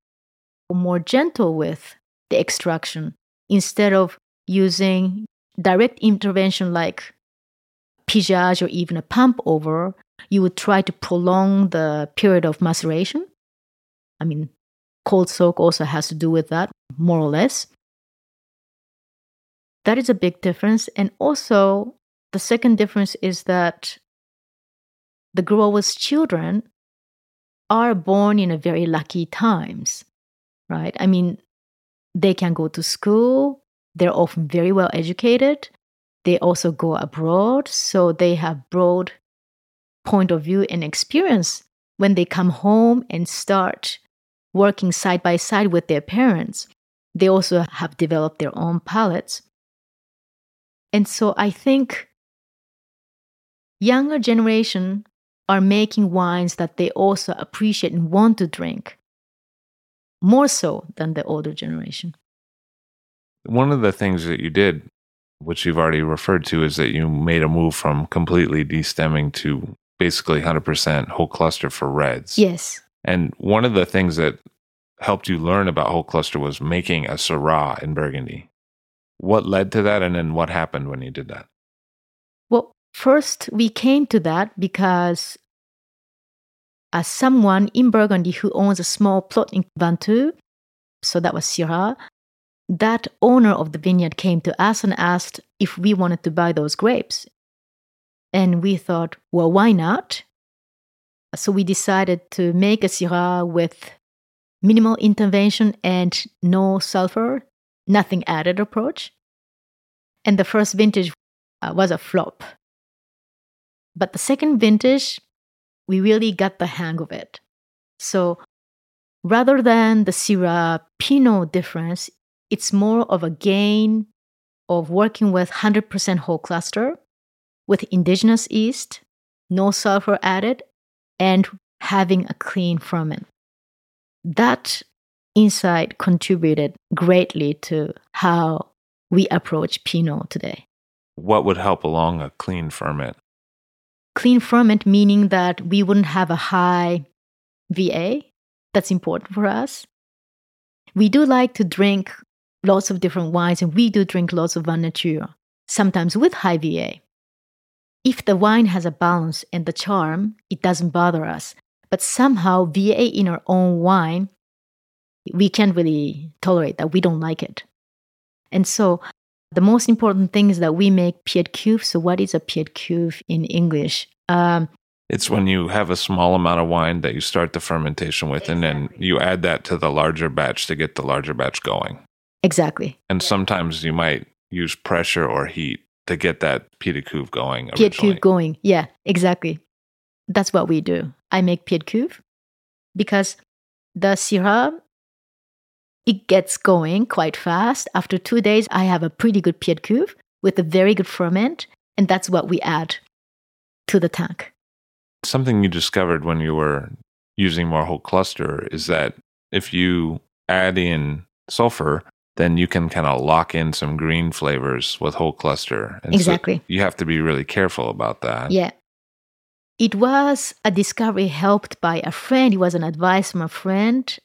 more gentle with the extraction instead of using direct intervention like pigeage or even a pump over you would try to prolong the period of maceration. I mean cold soak also has to do with that more or less. That is a big difference. And also the second difference is that the grower's children are born in a very lucky times right? I mean, they can go to school, they're often very well educated, they also go abroad, so they have broad point of view and experience when they come home and start working side by side with their parents. They also have developed their own palates. And so I think younger generation are making wines that they also appreciate and want to drink more so than the older generation.
One of the things that you did, which you've already referred to, is that you made a move from completely destemming to basically 100% whole cluster for reds.
Yes.
And one of the things that helped you learn about whole cluster was making a Syrah in Burgundy. What led to that, and then what happened when you did that?
Well, first we came to that because as someone in Burgundy who owns a small plot in Ventoux. So that was Syrah. That owner of the vineyard came to us and asked if we wanted to buy those grapes. And we thought, well, why not? So we decided to make a Syrah with minimal intervention and no sulfur, nothing added approach. And the first vintage uh, was a flop. But the second vintage, we really got the hang of it. So rather than the Syrah Pinot difference, it's more of a gain of working with 100% whole cluster with indigenous yeast, no sulfur added, and having a clean ferment. That insight contributed greatly to how we approach Pinot today.
What would help along a clean ferment?
Clean ferment meaning that we wouldn't have a high VA. That's important for us. We do like to drink lots of different wines, and we do drink lots of Vin Nature, sometimes with high VA. If the wine has a balance and the charm, it doesn't bother us. But somehow, VA in our own wine, we can't really tolerate that. We don't like it. And so, the most important thing is that we make pied cuve. So, what is a pied cuve in English? Um,
it's when you have a small amount of wine that you start the fermentation with, exactly. and then you add that to the larger batch to get the larger batch going.
Exactly.
And sometimes you might use pressure or heat to get that pied de cuve going.
Pied cuve going. Yeah, exactly. That's what we do. I make pied cuve because the Syrah, it gets going quite fast. After two days, I have a pretty good pied cuve with a very good ferment, and that's what we add to the tank.
Something you discovered when you were using more whole cluster is that if you add in sulfur, then you can kind of lock in some green flavors with whole cluster.
And exactly. So
you have to be really careful about that.
Yeah. It was a discovery helped by a friend. It was an advice from a friend,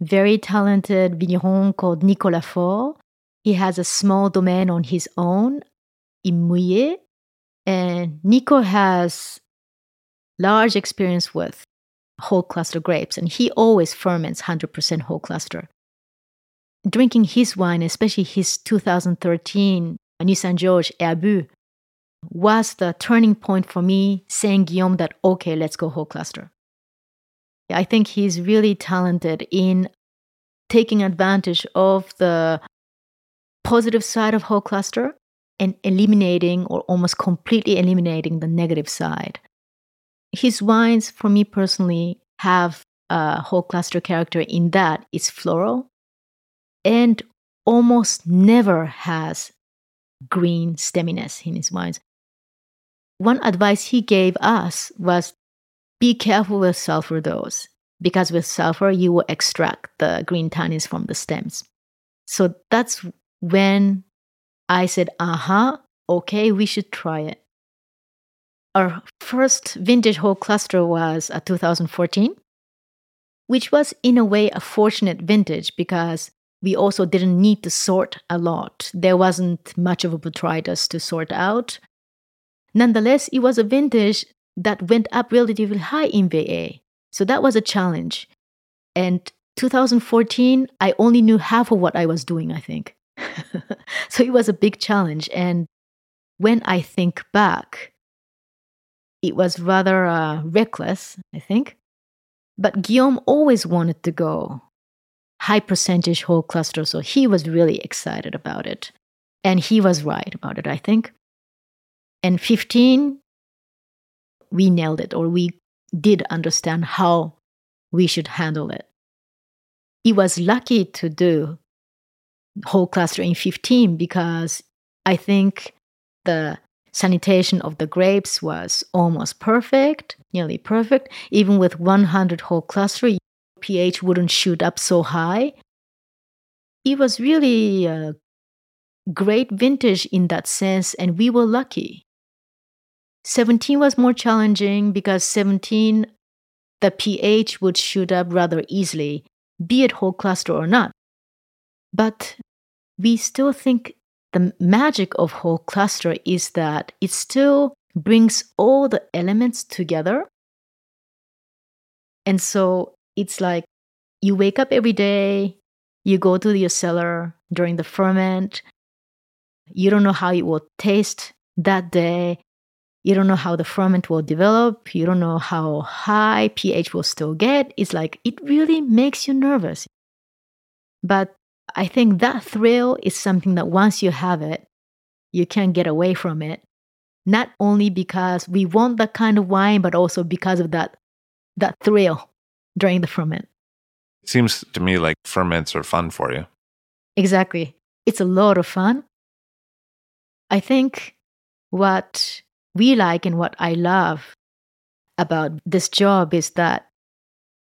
very talented vigneron called Nicolas Faure. He has a small domain on his own in Meuilley. And Nico has large experience with whole cluster grapes, and he always ferments 100% whole cluster drinking his wine, especially his 2013 Nuits Saint-Georges Herbu, was the turning point for me saying, Guillaume, that okay, let's go whole cluster. I think he's really talented in taking advantage of the positive side of whole cluster and eliminating or almost completely eliminating the negative side. His wines, for me personally, have a whole cluster character in that it's floral, and almost never has green stemminess in his wines. One advice he gave us was be careful with sulfur dose because with sulfur you will extract the green tannins from the stems. So that's when I said, "Aha, uh-huh, okay, we should try it." Our first vintage whole cluster was a 2014, which was in a way a fortunate vintage because we also didn't need to sort a lot. There wasn't much of a botrytis to sort out. Nonetheless, it was a vintage that went up relatively high in VA. So that was a challenge. And 2014, I only knew half of what I was doing, I think. *laughs* so it was a big challenge. And when I think back, it was rather uh, reckless, I think. But Guillaume always wanted to go high percentage whole cluster. So he was really excited about it. And he was right about it, I think. And 15, we nailed it, or we did understand how we should handle it. He was lucky to do whole cluster in 15 because I think the sanitation of the grapes was almost perfect, nearly perfect. Even with 100 whole cluster, pH wouldn't shoot up so high. It was really a great vintage in that sense, and we were lucky. 17 was more challenging because 17, the pH would shoot up rather easily, be it whole cluster or not. But we still think the magic of whole cluster is that it still brings all the elements together And so it's like you wake up every day, you go to your cellar during the ferment, you don't know how it will taste that day. You don't know how the ferment will develop. You don't know how high pH will still get. It's like it really makes you nervous. But I think that thrill is something that once you have it, you can't get away from it. Not only because we want that kind of wine, but also because of that that thrill during the ferment.
It seems to me like ferments are fun for you.
Exactly. It's a lot of fun. I think what we like and what I love about this job is that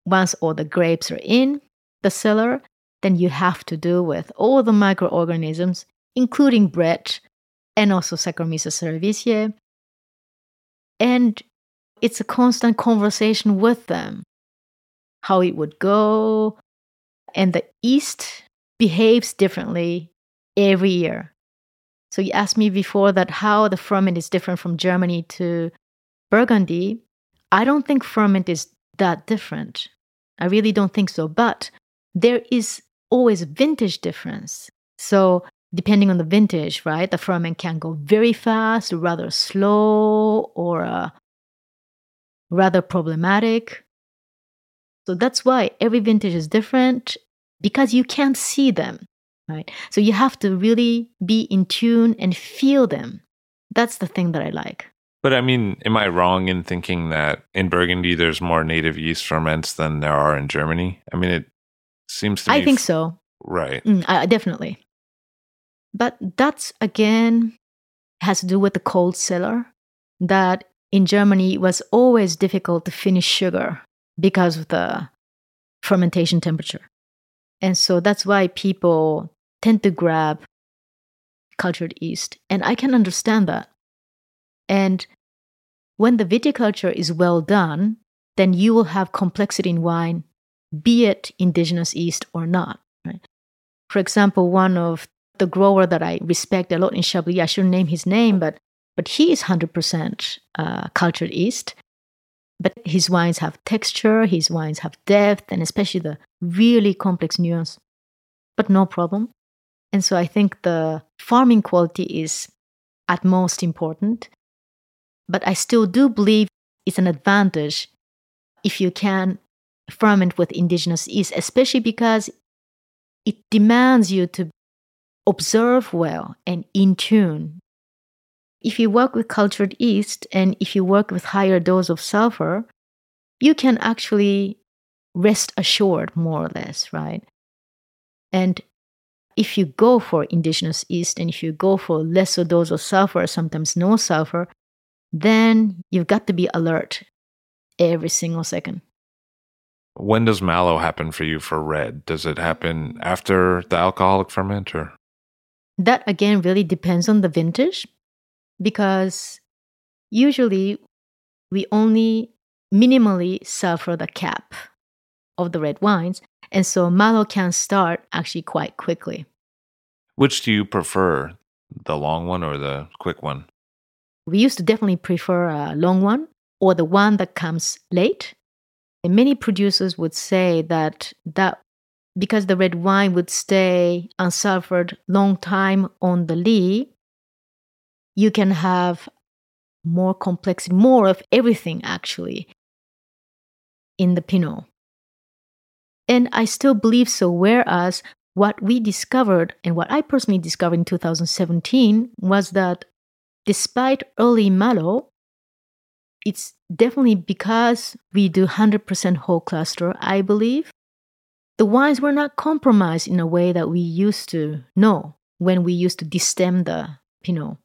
once all the grapes are in the cellar, then you have to deal with all the microorganisms, including Brett and also Saccharomyces cerevisiae. And it's a constant conversation with them, how it would go. And the East behaves differently every year. So you asked me before that how the ferment is different from Germany to Burgundy. I don't think ferment is that different. I really don't think so. But there is always a vintage difference. So depending on the vintage, right, the ferment can go very fast, rather slow, or uh, rather problematic. So that's why every vintage is different because you can't see them right? So you have to really be in tune and feel them. That's the thing that I like.
But I mean, am I wrong in thinking that in Burgundy there's more native yeast ferments than there are in Germany? I mean, it seems to
I think
f-
so.
Right.
Mm, uh, definitely. But that's again has to do with the cold cellar. That in Germany it was always difficult to finish sugar because of the fermentation temperature. And so that's why people tend to grab cultured yeast. And I can understand that. And when the viticulture is well done, then you will have complexity in wine, be it indigenous yeast or not. Right? For example, one of the grower that I respect a lot in Chablis, I shouldn't name his name, but but he is 100% uh, cultured yeast. But his wines have texture, his wines have depth, and especially the really complex nuance, but no problem. And so I think the farming quality is at most important. But I still do believe it's an advantage if you can ferment with indigenous yeast, especially because it demands you to observe well and in tune. If you work with cultured yeast and if you work with higher dose of sulfur, you can actually rest assured more or less, right? And if you go for indigenous yeast and if you go for lesser dose of sulfur, sometimes no sulfur, then you've got to be alert every single second.
When does malo happen for you for red? Does it happen after the alcoholic ferment or?
That again really depends on the vintage because usually we only minimally sulfur the cap of the red wines. And so Malo can start actually quite quickly.
Which do you prefer, the long one or the quick one?
We used to definitely prefer a long one or the one that comes late. And many producers would say that that because the red wine would stay unsulfured long time on the lee, you can have more complex, more of everything actually in the Pinot. And I still believe so. Whereas what we discovered, and what I personally discovered in 2017, was that despite early malo, it's definitely because we do 100% whole cluster, I believe. The wines were not compromised in a way that we used to know when we used to destem the Pinot.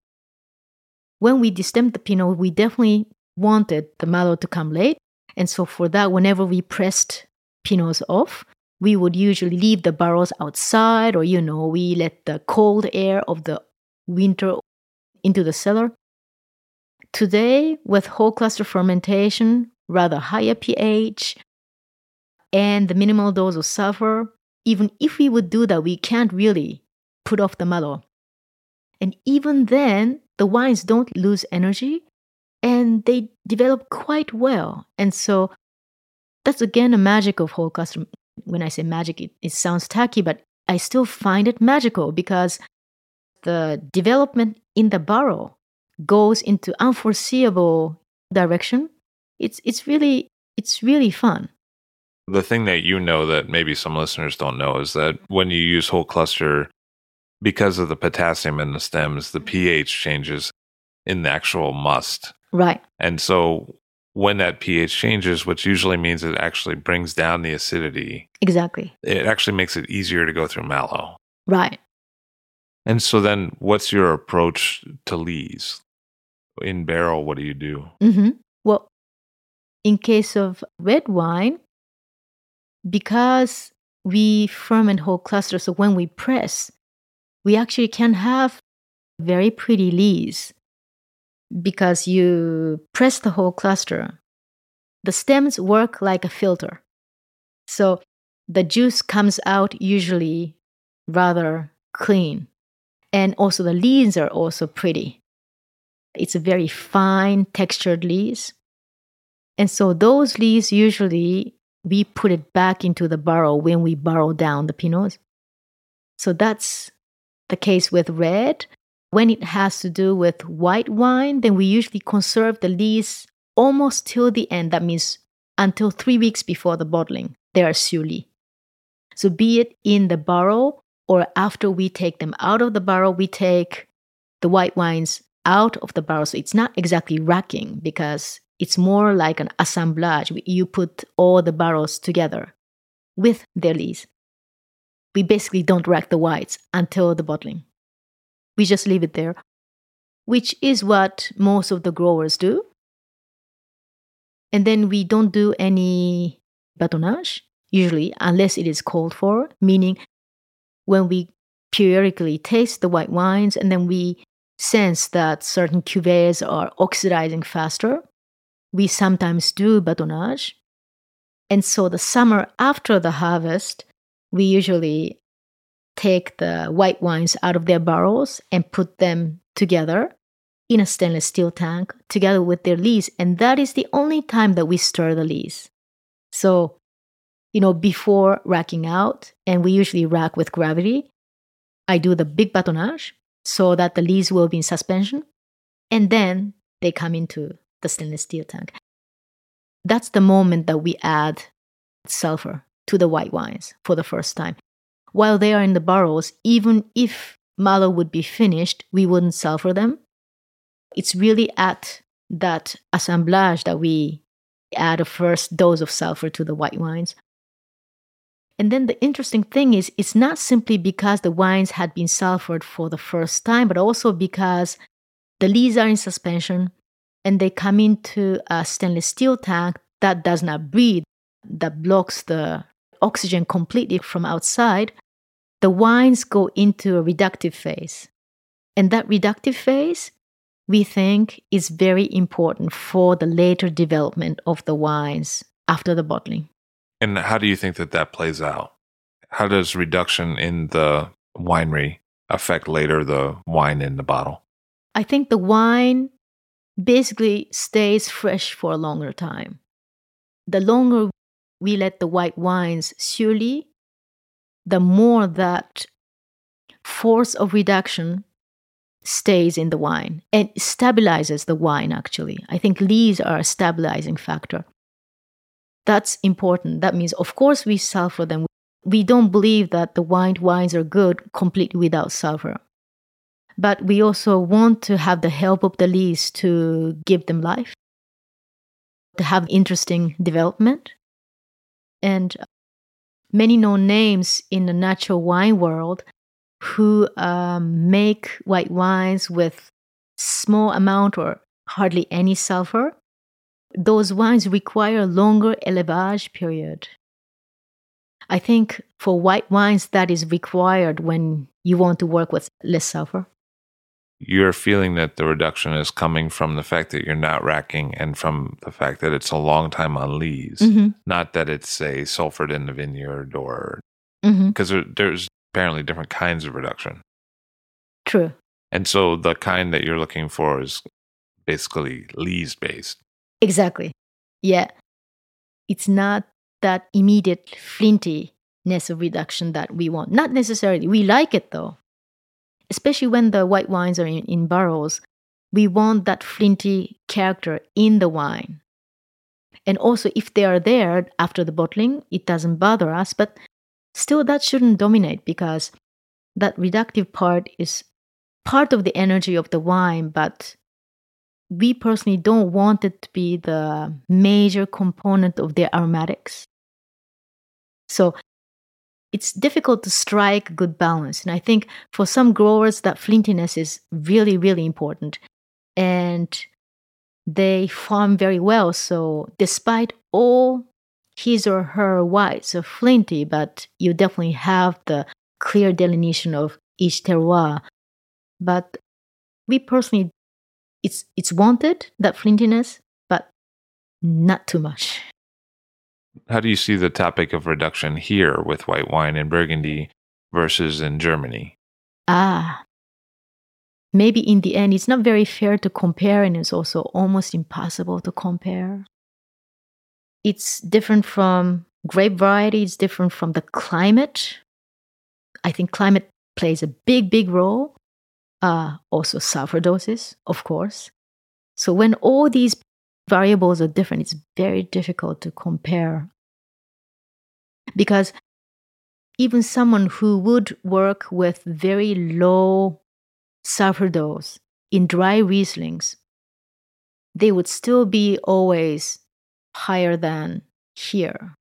When we destemmed the Pinot, we definitely wanted the malo to come late. And so for that, whenever we pressed Pinots off, we would usually leave the barrels outside, or you know, we let the cold air of the winter into the cellar. Today, with whole cluster fermentation, rather higher pH, and the minimal dose of sulfur, even if we would do that, we can't really put off the malo. And even then, the wines don't lose energy and they develop quite well. And so That's again a magic of whole cluster. When I say magic, it, it sounds tacky, but I still find it magical because the development in the barrel goes into unforeseeable direction. It's it's really it's really fun.
The thing that you know that maybe some listeners don't know is that when you use whole cluster, because of the potassium in the stems, the pH changes in the actual must.
Right.
And so when that pH changes, which usually means it actually brings down the acidity,
Exactly.
it actually makes it easier to go through malo.
Right.
And so then what's your approach to lees? In barrel, what do you do?
hmm Well, in case of red wine, because we ferment whole clusters, so when we press, we actually can have very pretty lees because you press the whole cluster. The stems work like a filter. So the juice comes out usually rather clean. And also the lees are also pretty. It's a very fine textured lees. And so those lees usually we put it back into the barrel when we barrel down the pinots. So that's the case with red. When it has to do with white wine, then we usually conserve the lees almost till the end. That means until three weeks before the bottling, they are sur lie. So be it in the barrel or after we take them out of the barrel, we take the white wines out of the barrel. So it's not exactly racking because it's more like an assemblage. You put all the barrels together with their lees. We basically don't rack the whites until the bottling. We just leave it there, which is what most of the growers do. And then we don't do any batonnage, usually, unless it is called for, meaning when we periodically taste the white wines and then we sense that certain cuvées are oxidizing faster, we sometimes do batonnage. And so the summer after the harvest, we usually take the white wines out of their barrels and put them together in a stainless steel tank together with their lees. And that is the only time that we stir the lees. So, you know, before racking out, and we usually rack with gravity, I do the big batonnage so that the lees will be in suspension. And then they come into the stainless steel tank. That's the moment that we add sulfur to the white wines for the first time. While they are in the barrels, even if malo would be finished, we wouldn't sulfur them. It's really at that assemblage that we add a first dose of sulfur to the white wines. And then the interesting thing is, it's not simply because the wines had been sulfured for the first time, but also because the lees are in suspension and they come into a stainless steel tank that does not breathe, that blocks the oxygen completely from outside. The wines go into a reductive phase. And that reductive phase, we think, is very important for the later development of the wines after the bottling.
And how do you think that that plays out? How does reduction in the winery affect later the wine in the bottle?
I think the wine basically stays fresh for a longer time. The longer we let the white wines sur lie, the more that force of reduction stays in the wine and stabilizes the wine actually. I think lees are a stabilizing factor. That's important. That means, of course, we sulfur them. We don't believe that the white wines are good completely without sulfur. But we also want to have the help of the lees to give them life, to have interesting development. And many known names in the natural wine world who um, make white wines with small amount or hardly any sulfur those wines require a longer élevage period. I think for white wines, that is required when you want to work with less sulfur.
You're feeling that the reduction is coming from the fact that you're not racking and from the fact that it's a long time on lees,
Mhm.
not that it's, a sulfured in the vineyard or because there, there's apparently different kinds of reduction.
True.
And so the kind that you're looking for is basically lees based.
Exactly. Yeah. It's not that immediate flintiness of reduction that we want. Not necessarily. We like it though. Especially when the white wines are in, in barrels, we want that flinty character in the wine. And also, if they are there after the bottling, it doesn't bother us, but still that shouldn't dominate because that reductive part is part of the energy of the wine, but we personally don't want it to be the major component of the aromatics. So it's difficult to strike good balance. And I think for some growers, that flintiness is really, really important. And they farm very well. So despite all his or her whites are flinty, but you definitely have the clear delineation of each terroir. But we personally it's it's wanted that flintiness, but not too much.
How do you see the topic of reduction here with white wine in Burgundy versus in Germany?
Ah, maybe in the end, it's not very fair to compare, and it's also almost impossible to compare. It's different from grape variety, it's different from the climate. I think climate plays a big, big role uh, also sulfur doses, of course. So when all these variables are different, it's very difficult to compare. Because even someone who would work with very low dose in dry Rieslings, they would still be always higher than here.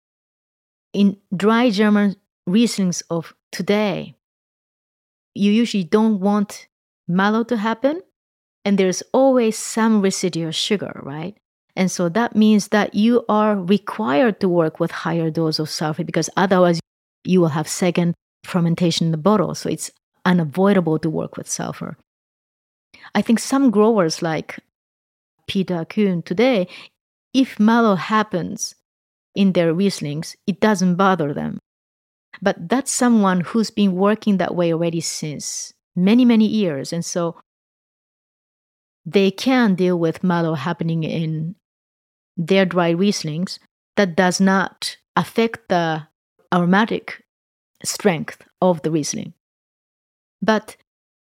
In dry German Rieslings of today, you usually don't want malo to happen, and there's always some residual sugar, right? And so that means that you are required to work with higher dose of sulfur because otherwise you will have second fermentation in the bottle. So it's unavoidable to work with sulfur. I think some growers like Peter Kühn today, if malo happens in their Rieslings, it doesn't bother them. But that's someone who's been working that way already since many, many years. And so they can deal with malo happening in their dry Rieslings that does not affect the aromatic strength of the Riesling. But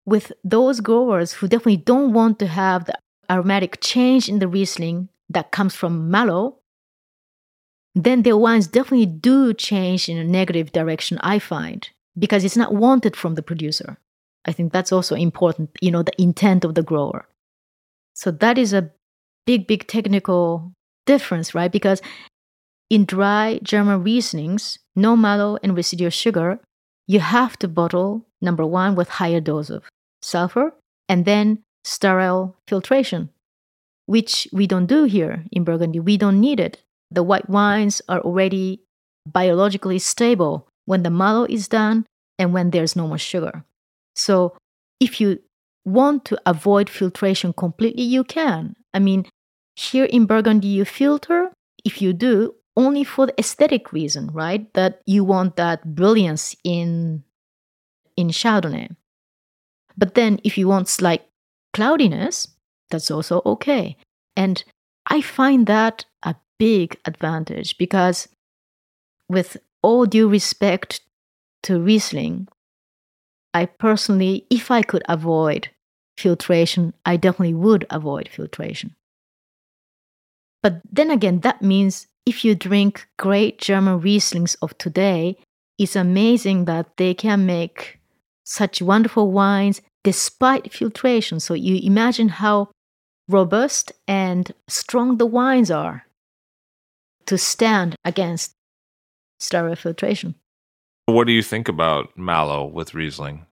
with those growers who definitely don't want to have the aromatic change in the Riesling that comes from malo, then their wines definitely do change in a negative direction, I find, because it's not wanted from the producer. I think that's also important, you know, the intent of the grower. So that is a big, big technical difference, right? Because in dry German Rieslings, no malo and residual sugar, you have to bottle number one with higher dose of sulfur and then sterile filtration, which we don't do here in Burgundy. We don't need it. The white wines are already biologically stable when the malo is done and when there's no more sugar. So if you want to avoid filtration completely, you can. I mean, here in Burgundy, you filter. If you do, only for the aesthetic reason, right? That you want that brilliance in in Chardonnay. But then if you want slight cloudiness, that's also okay. And I find that a big advantage because with all due respect to Riesling, I personally, if I could avoid filtration, I definitely would avoid filtration. But then again, that means if you drink great German Rieslings of today, it's amazing that they can make such wonderful wines despite filtration. So you imagine how robust and strong the wines are to stand against sterile filtration.
What do you think about malo with Riesling?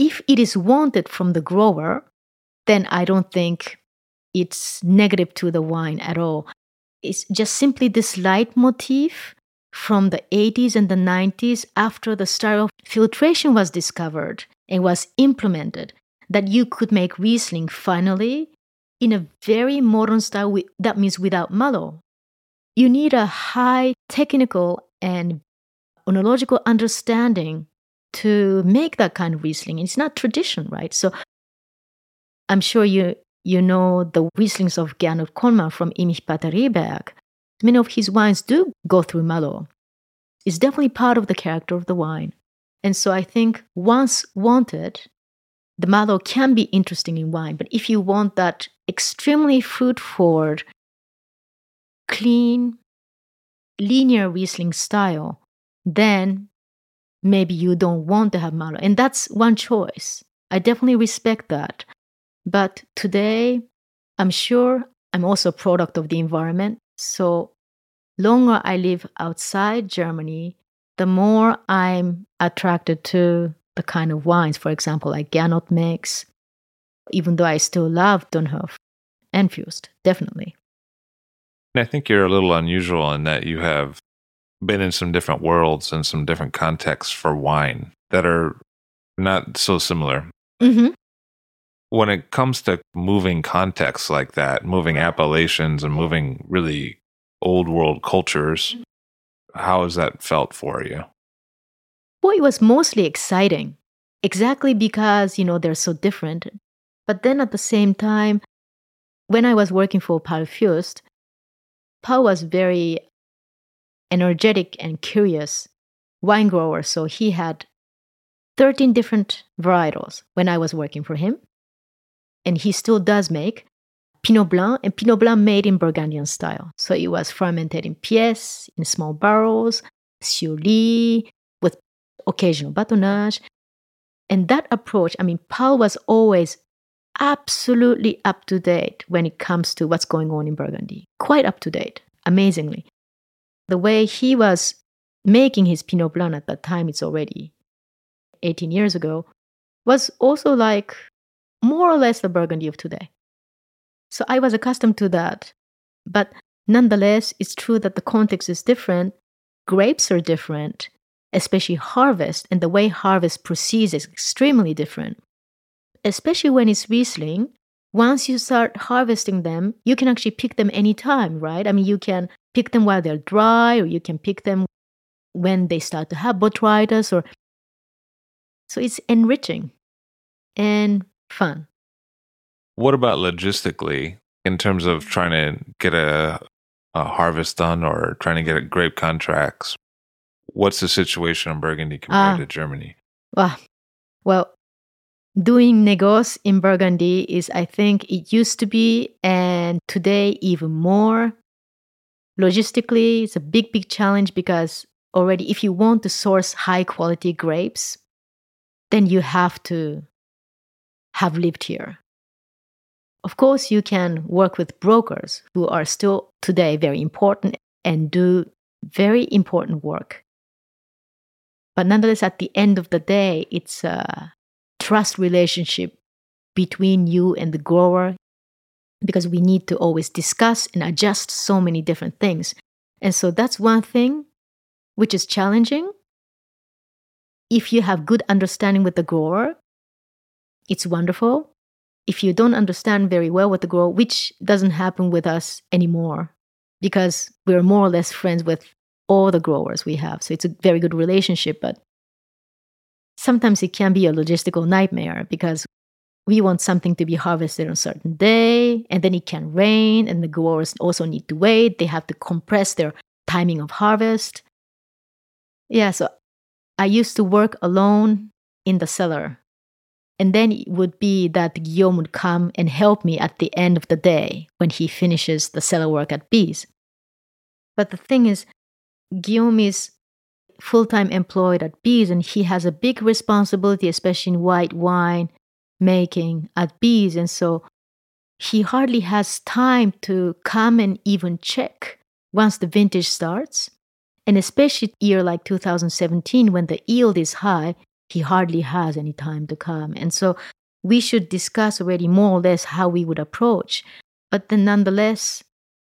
If it is wanted from the grower, then I don't think it's negative to the wine at all. It's just simply this leitmotif from the 80s and the 90s after the sterile filtration was discovered and was implemented that you could make Riesling finally in a very modern style, that means without malo. You need a high technical and oenological understanding to make that kind of Riesling. It's not tradition, right? So I'm sure you you know the Rieslings of Gernot Kollmann from Immich Batterieberg. Many of his wines do go through Malo. It's definitely part of the character of the wine. And so I think once wanted, the Malo can be interesting in wine. But if you want that extremely fruit forward, clean, linear Riesling style, then maybe you don't want to have Malo. And that's one choice. I definitely respect that. But today, I'm sure I'm also a product of the environment. So longer I live outside Germany, the more I'm attracted to the kind of wines, for example, like Gernot makes, even though I still love Dönnhoff and Fürst, definitely.
I think you're a little unusual in that you have been in some different worlds and some different contexts for wine that are not so similar.
Mm-hmm.
When it comes to moving contexts like that, moving appellations and moving really old world cultures, mm-hmm. how has that felt for you?
Well, it was mostly exciting, exactly because, you know, they're so different. But then at the same time, when I was working for Paul Fürst, Paul was very energetic and curious wine grower. So he had 13 different varietals when I was working for him. And he still does make Pinot Blanc and Pinot Blanc made in Burgundian style. So it was fermented in pièces, in small barrels, sur lie, with occasional batonnage. And that approach, I mean, Paul was always absolutely up to date when it comes to what's going on in Burgundy. Quite up to date, amazingly the way he was making his Pinot Blanc at that time, it's already 18 years ago, was also like more or less the Burgundy of today. So I was accustomed to that. But nonetheless, it's true that the context is different. Grapes are different, especially harvest, and the way harvest proceeds is extremely different. Especially when it's Riesling, once you start harvesting them, you can actually pick them anytime, right? I mean, you can pick them while they're dry, or you can pick them when they start to have botrytis, or so it's enriching and fun.
What about logistically in terms of trying to get a, a harvest done or trying to get grape contracts? What's the situation in Burgundy compared uh, to Germany?
Well, well, doing negos in Burgundy is, I think, it used to be, and today even more. Logistically, it's a big, big challenge because already, if you want to source high quality grapes, then you have to have lived here. Of course, you can work with brokers who are still today very important and do very important work. But nonetheless, at the end of the day, it's a trust relationship between you and the grower because we need to always discuss and adjust so many different things. And so that's one thing which is challenging. If you have good understanding with the grower, it's wonderful. If you don't understand very well with the grower, which doesn't happen with us anymore because we're more or less friends with all the growers we have. So it's a very good relationship, but sometimes it can be a logistical nightmare because we want something to be harvested on a certain day and then it can rain and the growers also need to wait they have to compress their timing of harvest yeah so i used to work alone in the cellar and then it would be that guillaume would come and help me at the end of the day when he finishes the cellar work at Bize but the thing is guillaume is full time employed at Bize, and he has a big responsibility, especially in white wine making at Bize. And so he hardly has time to come and even check once the vintage starts. And especially year like 2017, when the yield is high, he hardly has any time to come. And so we should discuss already more or less how we would approach. But then nonetheless,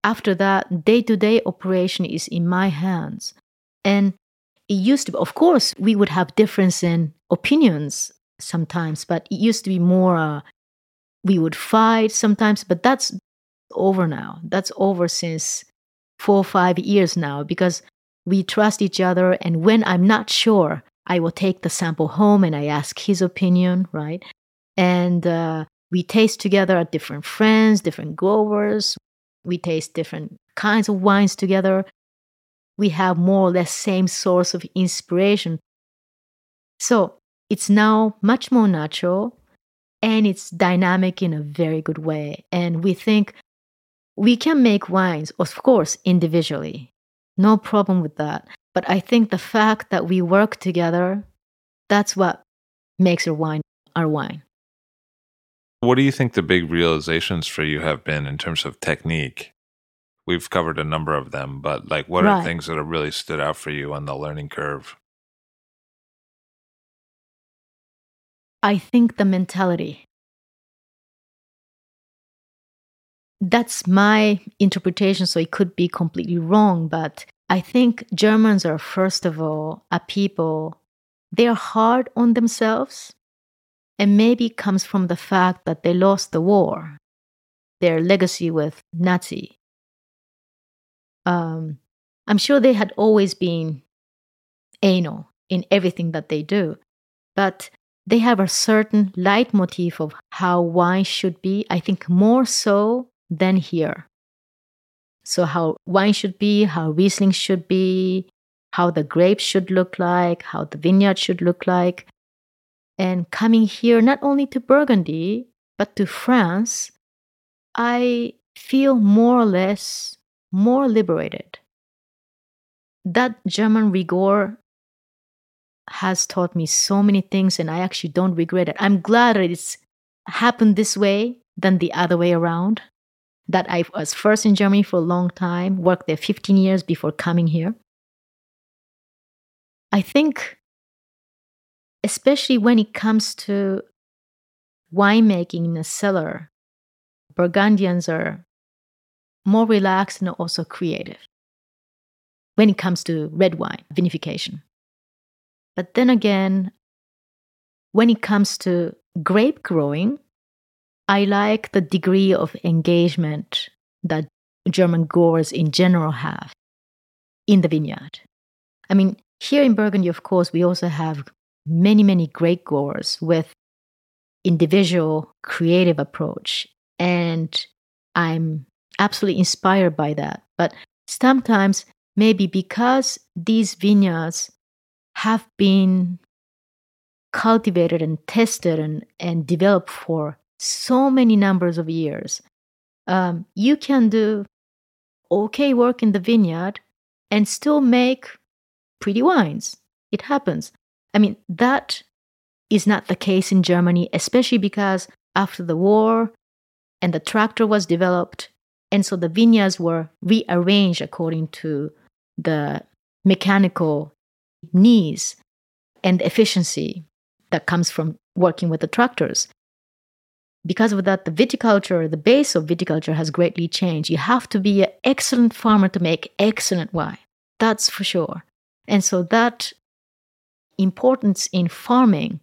after that, day to day operation is in my hands. And it used to be, of course, we would have difference in opinions sometimes, but it used to be more, uh, we would fight sometimes, but that's over now. That's over since four or five years now because we trust each other. And when I'm not sure, I will take the sample home and I ask his opinion, right? And uh, we taste together at different friends, different growers. We taste different kinds of wines together, we have more or less same source of inspiration. So it's now much more natural and it's dynamic in a very good way. And we think we can make wines, of course, individually. No problem with that. But I think the fact that we work together, that's what makes our wine our wine.
What do you think the big realizations for you have been in terms of technique? We've covered a number of them, but like what right. are things that have really stood out for you on the learning curve?
I think the mentality. That's my interpretation, so it could be completely wrong, but I think Germans are, first of all, a people, they're hard on themselves, and maybe comes from the fact that they lost the war, their legacy with Nazi. Um, I'm sure they had always been anal in everything that they do, but they have a certain leitmotif of how wine should be, I think more so than here. So, how wine should be, how Riesling should be, how the grapes should look like, how the vineyard should look like. And coming here, not only to Burgundy, but to France, I feel more or less more liberated. That German rigor has taught me so many things, and I actually don't regret it. I'm glad it's happened this way than the other way around. That I was first in Germany for a long time, worked there 15 years before coming here. I think, especially when it comes to winemaking in a cellar, Burgundians are more relaxed and also creative when it comes to red wine vinification. But then again, when it comes to grape growing, I like the degree of engagement that German growers in general have in the vineyard. I mean, here in Burgundy, of course, we also have many, many great growers with individual creative approach. And I'm absolutely inspired by that. But sometimes, maybe because these vineyards have been cultivated and tested and, and developed for so many numbers of years. Um, you can do okay work in the vineyard and still make pretty wines. It happens. I mean, that is not the case in Germany, especially because after the war and the tractor was developed, and so the vineyards were rearranged according to the mechanical needs and efficiency that comes from working with the tractors. Because of that, the viticulture, the base of viticulture has greatly changed. You have to be an excellent farmer to make excellent wine. That's for sure. And so that importance in farming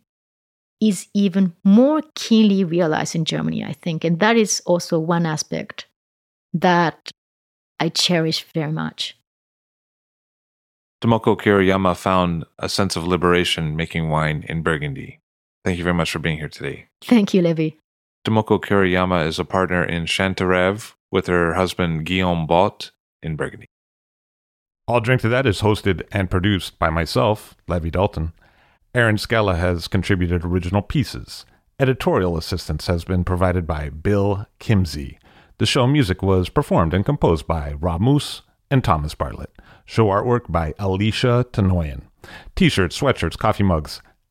is even more keenly realized in Germany, I think. And that is also one aspect that I cherish very much.
Tomoko Kuriyama found a sense of liberation making wine in Burgundy. Thank you very much for being here today.
Thank you, Levi.
Tomoko Kuriyama is a partner in Chanterêves with her husband Guillaume Bott in Burgundy.
I'll Drink to That is hosted and produced by myself, Levi Dalton. Aaron Scala has contributed original pieces. Editorial assistance has been provided by Bill Kimsey. The show music was performed and composed by Rob Moose and Thomas Bartlett. Show artwork by Alicia Tenoyan. T shirts, sweatshirts, coffee mugs,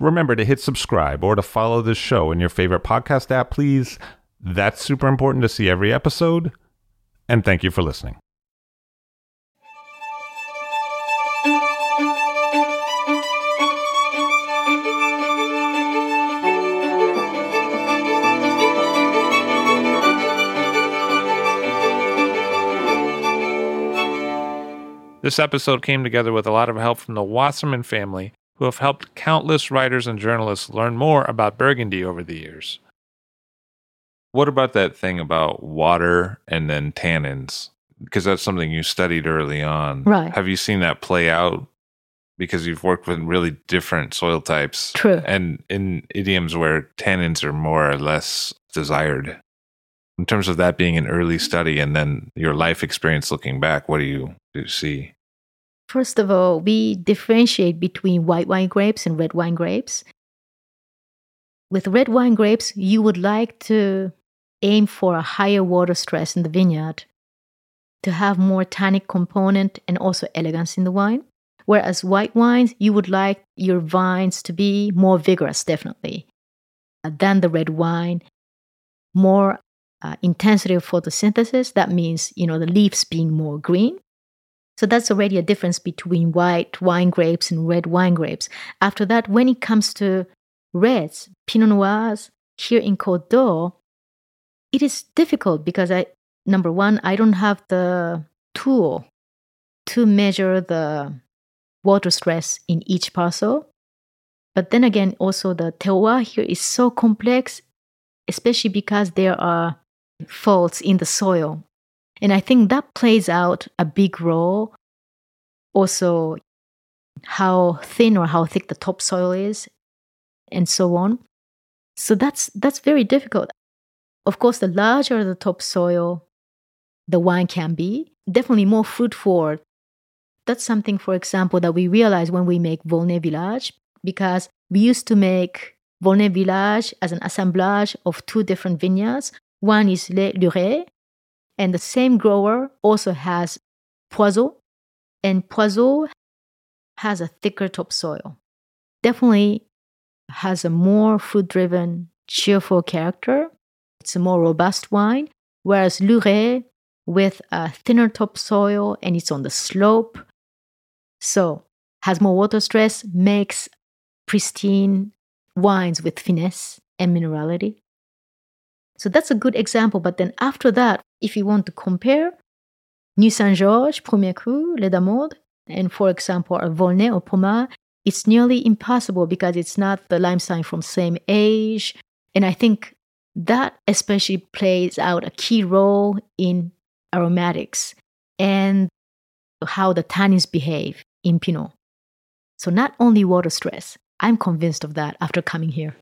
Remember to hit subscribe or to follow this show in your favorite podcast app, please. That's super important to see every episode. And thank you for listening.
This episode came together with a lot of help from the Wasserman family, who have helped countless writers and journalists learn more about Burgundy over the years. What about that thing about water and then tannins? Because that's something you studied early on.
Right.
Have you seen that play out? Because you've worked with really different soil types.
True.
And in idioms where tannins are more or less desired. In terms of that being an early study and then your life experience looking back, what do you, do you see?
First of all, we differentiate between white wine grapes and red wine grapes. With red wine grapes, you would like to aim for a higher water stress in the vineyard to have more tannic component and also elegance in the wine. Whereas white wines, you would like your vines to be more vigorous, definitely, than the red wine, more uh, intensity of photosynthesis. That means, you know, the leaves being more green. So that's already a difference between white wine grapes and red wine grapes. After that, when it comes to reds, Pinot Noirs, here in Côte d'Or, it is difficult because I, number one, I don't have the tool to measure the water stress in each parcel. But then again, also the terroir here is so complex, especially because there are faults in the soil. And I think that plays out a big role. Also, how thin or how thick the topsoil is, and so on. So that's that's very difficult. Of course, the larger the topsoil, the wine can be. Definitely more fruit forward. That's something, for example, that we realize when we make Volnay Village, because we used to make Volnay Village as an assemblage of two different vineyards. One is Les Lurets, and the same grower also has Poiseau, and Poiseau has a thicker topsoil. Definitely has a more fruit driven, cheerful character. It's a more robust wine, whereas Luret with a thinner topsoil and it's on the slope. So, has more water stress, makes pristine wines with finesse and minerality. So that's a good example. But then after that, if you want to compare Nuits Saint Georges, Premier Cru, Les Damodes, and for example, Volnay or Pommard, it's nearly impossible because it's not the limestone from same age. And I think that especially plays out a key role in aromatics and how the tannins behave in Pinot. So not only water stress, I'm convinced of that after coming here.